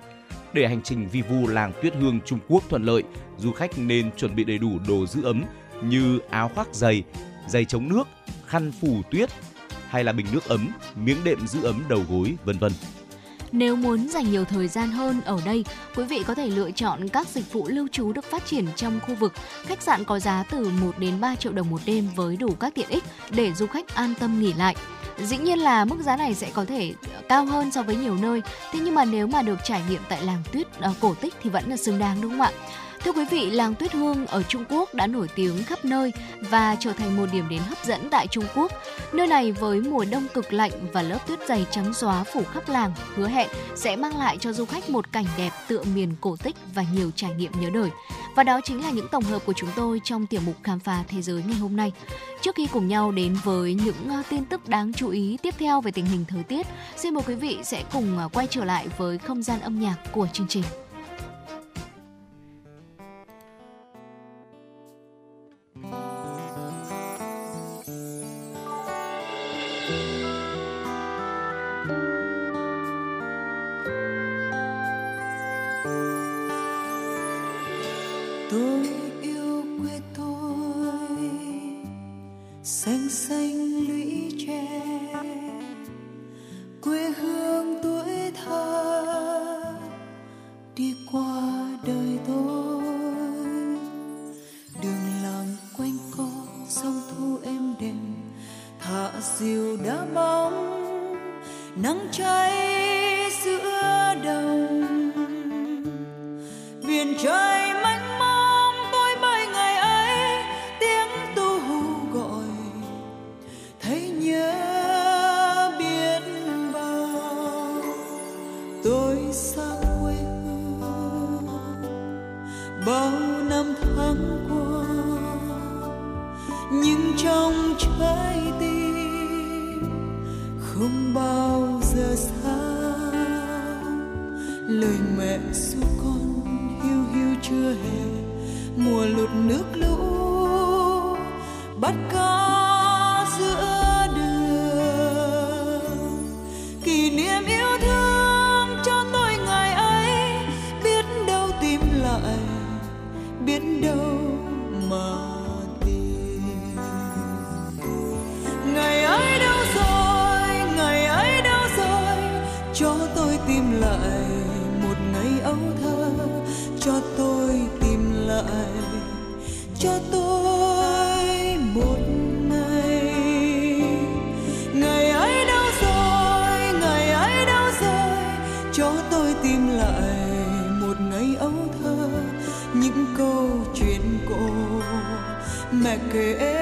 Để hành trình vi vu làng Tuyết Hương Trung Quốc thuận lợi, du khách nên chuẩn bị đầy đủ đồ giữ ấm như áo khoác dày, giày chống nước, khăn phủ tuyết hay là bình nước ấm, miếng đệm giữ ấm đầu gối, vân vân. Nếu muốn dành nhiều thời gian hơn ở đây, quý vị có thể lựa chọn các dịch vụ lưu trú được phát triển trong khu vực. Khách sạn có giá từ 1 đến 3 triệu đồng một đêm với đủ các tiện ích để du khách an tâm nghỉ lại. Dĩ nhiên là mức giá này sẽ có thể cao hơn so với nhiều nơi, thế nhưng mà nếu mà được trải nghiệm tại làng tuyết ờ, cổ tích thì vẫn là xứng đáng đúng không ạ? Thưa quý vị, làng Tuyết Hương ở Trung Quốc đã nổi tiếng khắp nơi và trở thành một điểm đến hấp dẫn tại Trung Quốc. Nơi này với mùa đông cực lạnh và lớp tuyết dày trắng xóa phủ khắp làng, hứa hẹn sẽ mang lại cho du khách một cảnh đẹp tựa miền cổ tích và nhiều trải nghiệm nhớ đời. Và đó chính là những tổng hợp của chúng tôi trong tiểu mục khám phá thế giới ngày hôm nay. Trước khi cùng nhau đến với những ờ, tin tức đáng chú ý tiếp theo về tình hình thời tiết, xin mời quý vị sẽ cùng ờ, quay trở lại với không gian âm nhạc của chương trình. lại biết đâu mà que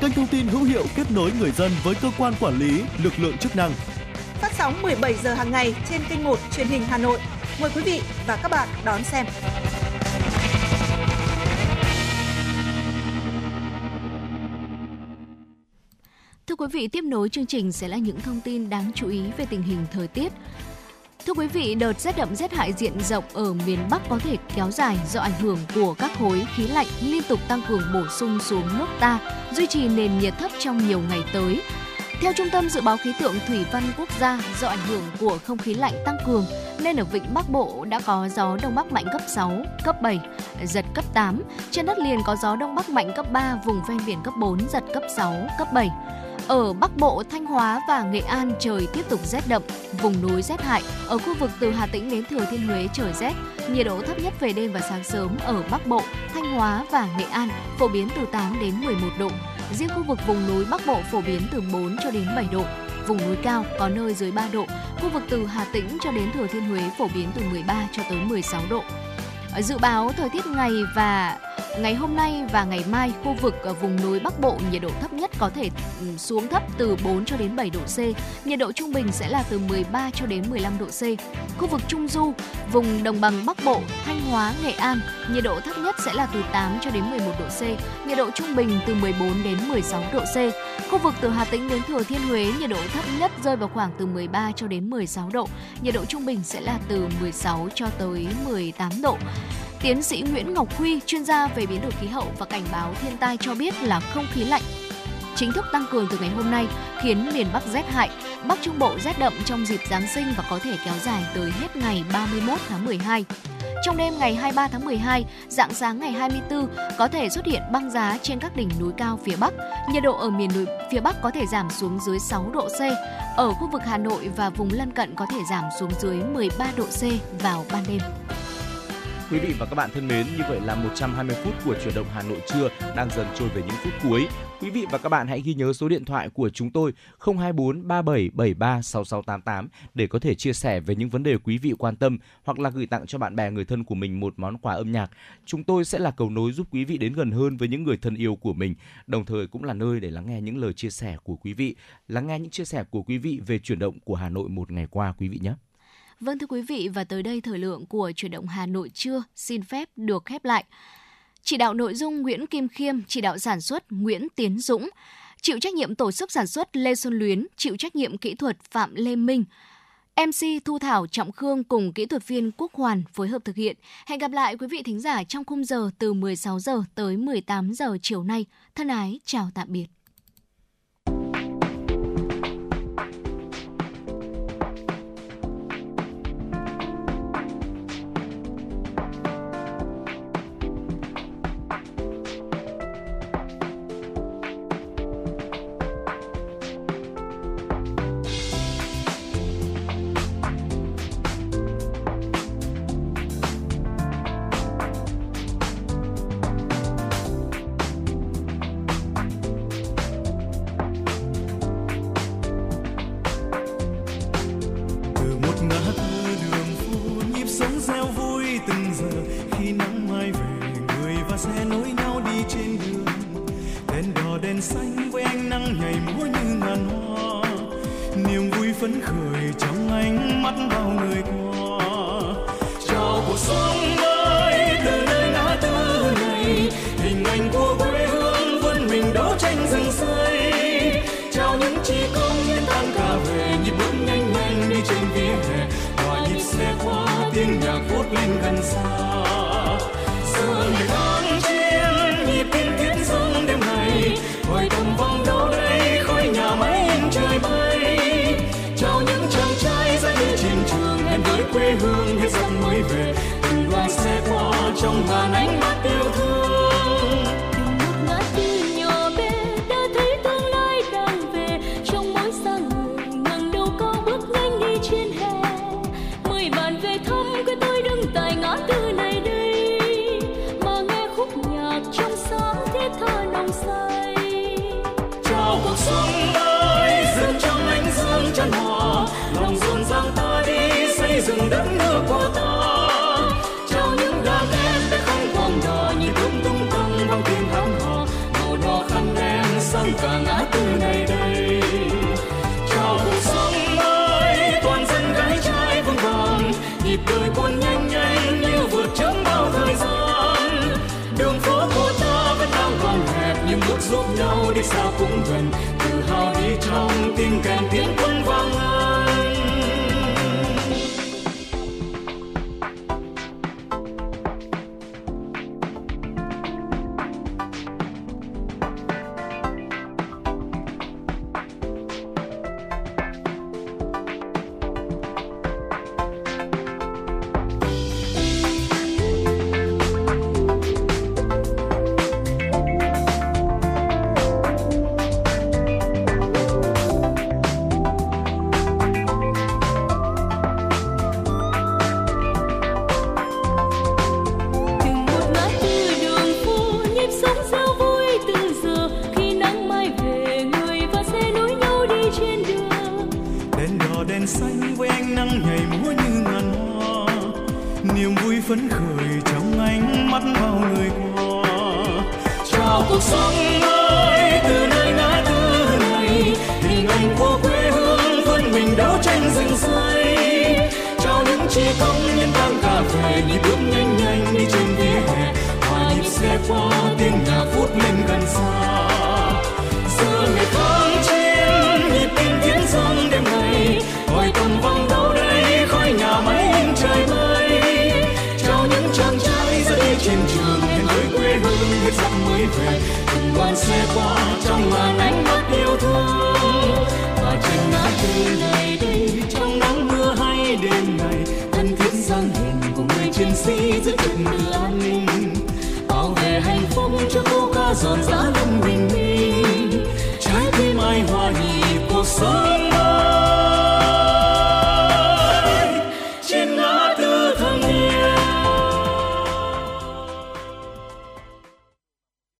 kênh thông tin hữu hiệu kết nối người dân với cơ quan quản lý, lực lượng chức năng. Phát sóng 17 giờ hàng ngày trên kênh 1 truyền hình Hà Nội. Mời quý vị và các bạn đón xem. Thưa quý vị, tiếp nối chương trình sẽ là những thông tin đáng chú ý về tình hình thời tiết. Thưa quý vị, đợt rét đậm rét hại diện rộng ở miền Bắc có thể kéo dài do ảnh hưởng của các khối khí lạnh liên tục tăng cường bổ sung xuống nước ta, duy trì nền nhiệt thấp trong nhiều ngày tới. Theo Trung tâm Dự báo Khí tượng Thủy văn Quốc gia, do ảnh hưởng của không khí lạnh tăng cường nên ở vịnh Bắc Bộ đã có gió Đông Bắc mạnh cấp 6, cấp 7, giật cấp 8. Trên đất liền có gió Đông Bắc mạnh cấp 3, vùng ven biển cấp 4, giật cấp 6, cấp 7. Ở Bắc Bộ, Thanh Hóa và Nghệ An trời tiếp tục rét đậm, vùng núi rét hại. Ở khu vực từ Hà Tĩnh đến Thừa Thiên Huế trời rét, nhiệt độ thấp nhất về đêm và sáng sớm ở Bắc Bộ, Thanh Hóa và Nghệ An phổ biến từ 8 đến 11 độ. Riêng khu vực vùng núi Bắc Bộ phổ biến từ 4 cho đến 7 độ. Vùng núi cao có nơi dưới 3 độ. Khu vực từ Hà Tĩnh cho đến Thừa Thiên Huế phổ biến từ 13 cho tới 16 độ. Dự báo thời tiết ngày và ngày hôm nay và ngày mai khu vực ở vùng núi Bắc Bộ nhiệt độ thấp nhất có thể ừ, xuống thấp từ 4 cho đến 7 độ C, nhiệt độ trung bình sẽ là từ 13 cho đến 15 độ C. Khu vực Trung Du, vùng đồng bằng Bắc Bộ, Thanh Hóa, Nghệ An, nhiệt độ thấp nhất sẽ là từ 8 cho đến 11 độ C, nhiệt độ trung bình từ 14 đến 16 độ C. Khu vực từ Hà Tĩnh đến Thừa Thiên Huế nhiệt độ thấp nhất rơi vào khoảng từ 13 cho đến 16 độ, nhiệt độ trung bình sẽ là từ 16 cho tới 18 độ. Tiến sĩ Nguyễn Ngọc Huy, chuyên gia về biến đổi khí hậu và cảnh báo thiên tai cho biết là không khí lạnh chính thức tăng cường từ ngày hôm nay khiến miền Bắc rét hại, Bắc Trung Bộ rét đậm trong dịp Giáng sinh và có thể kéo dài tới hết ngày 31 tháng 12. Trong đêm ngày 23 tháng 12, dạng sáng ngày 24 có thể xuất hiện băng giá trên các đỉnh núi cao phía Bắc. Nhiệt độ ở miền núi phía Bắc có thể giảm xuống dưới 6 độ C. Ở khu vực Hà Nội và vùng lân cận có thể giảm xuống dưới 13 độ C vào ban đêm. Quý vị và các bạn thân mến, như vậy là 120 phút của chuyển động Hà Nội trưa đang dần trôi về những phút cuối. Quý vị và các bạn hãy ghi nhớ số điện thoại của chúng tôi 024 3773 6688 để có thể chia sẻ về những vấn đề quý vị quan tâm hoặc là gửi tặng cho bạn bè người thân của mình một món quà âm nhạc. Chúng tôi sẽ là cầu nối giúp quý vị đến gần hơn với những người thân yêu của mình, đồng thời cũng là nơi để lắng nghe những lời chia sẻ của quý vị, lắng nghe những chia sẻ của quý vị về chuyển động của Hà Nội một ngày qua quý vị nhé. Vâng thưa quý vị và tới đây thời lượng của chuyển động Hà Nội trưa xin phép được khép lại. Chỉ đạo nội dung Nguyễn Kim Khiêm, chỉ đạo sản xuất Nguyễn Tiến Dũng, chịu trách nhiệm tổ chức sản xuất Lê Xuân Luyến, chịu trách nhiệm kỹ thuật Phạm Lê Minh. MC Thu Thảo Trọng Khương cùng kỹ thuật viên Quốc Hoàn phối hợp thực hiện. Hẹn gặp lại quý vị thính giả trong khung giờ từ 16 giờ tới 18 giờ chiều nay. Thân ái, chào tạm biệt.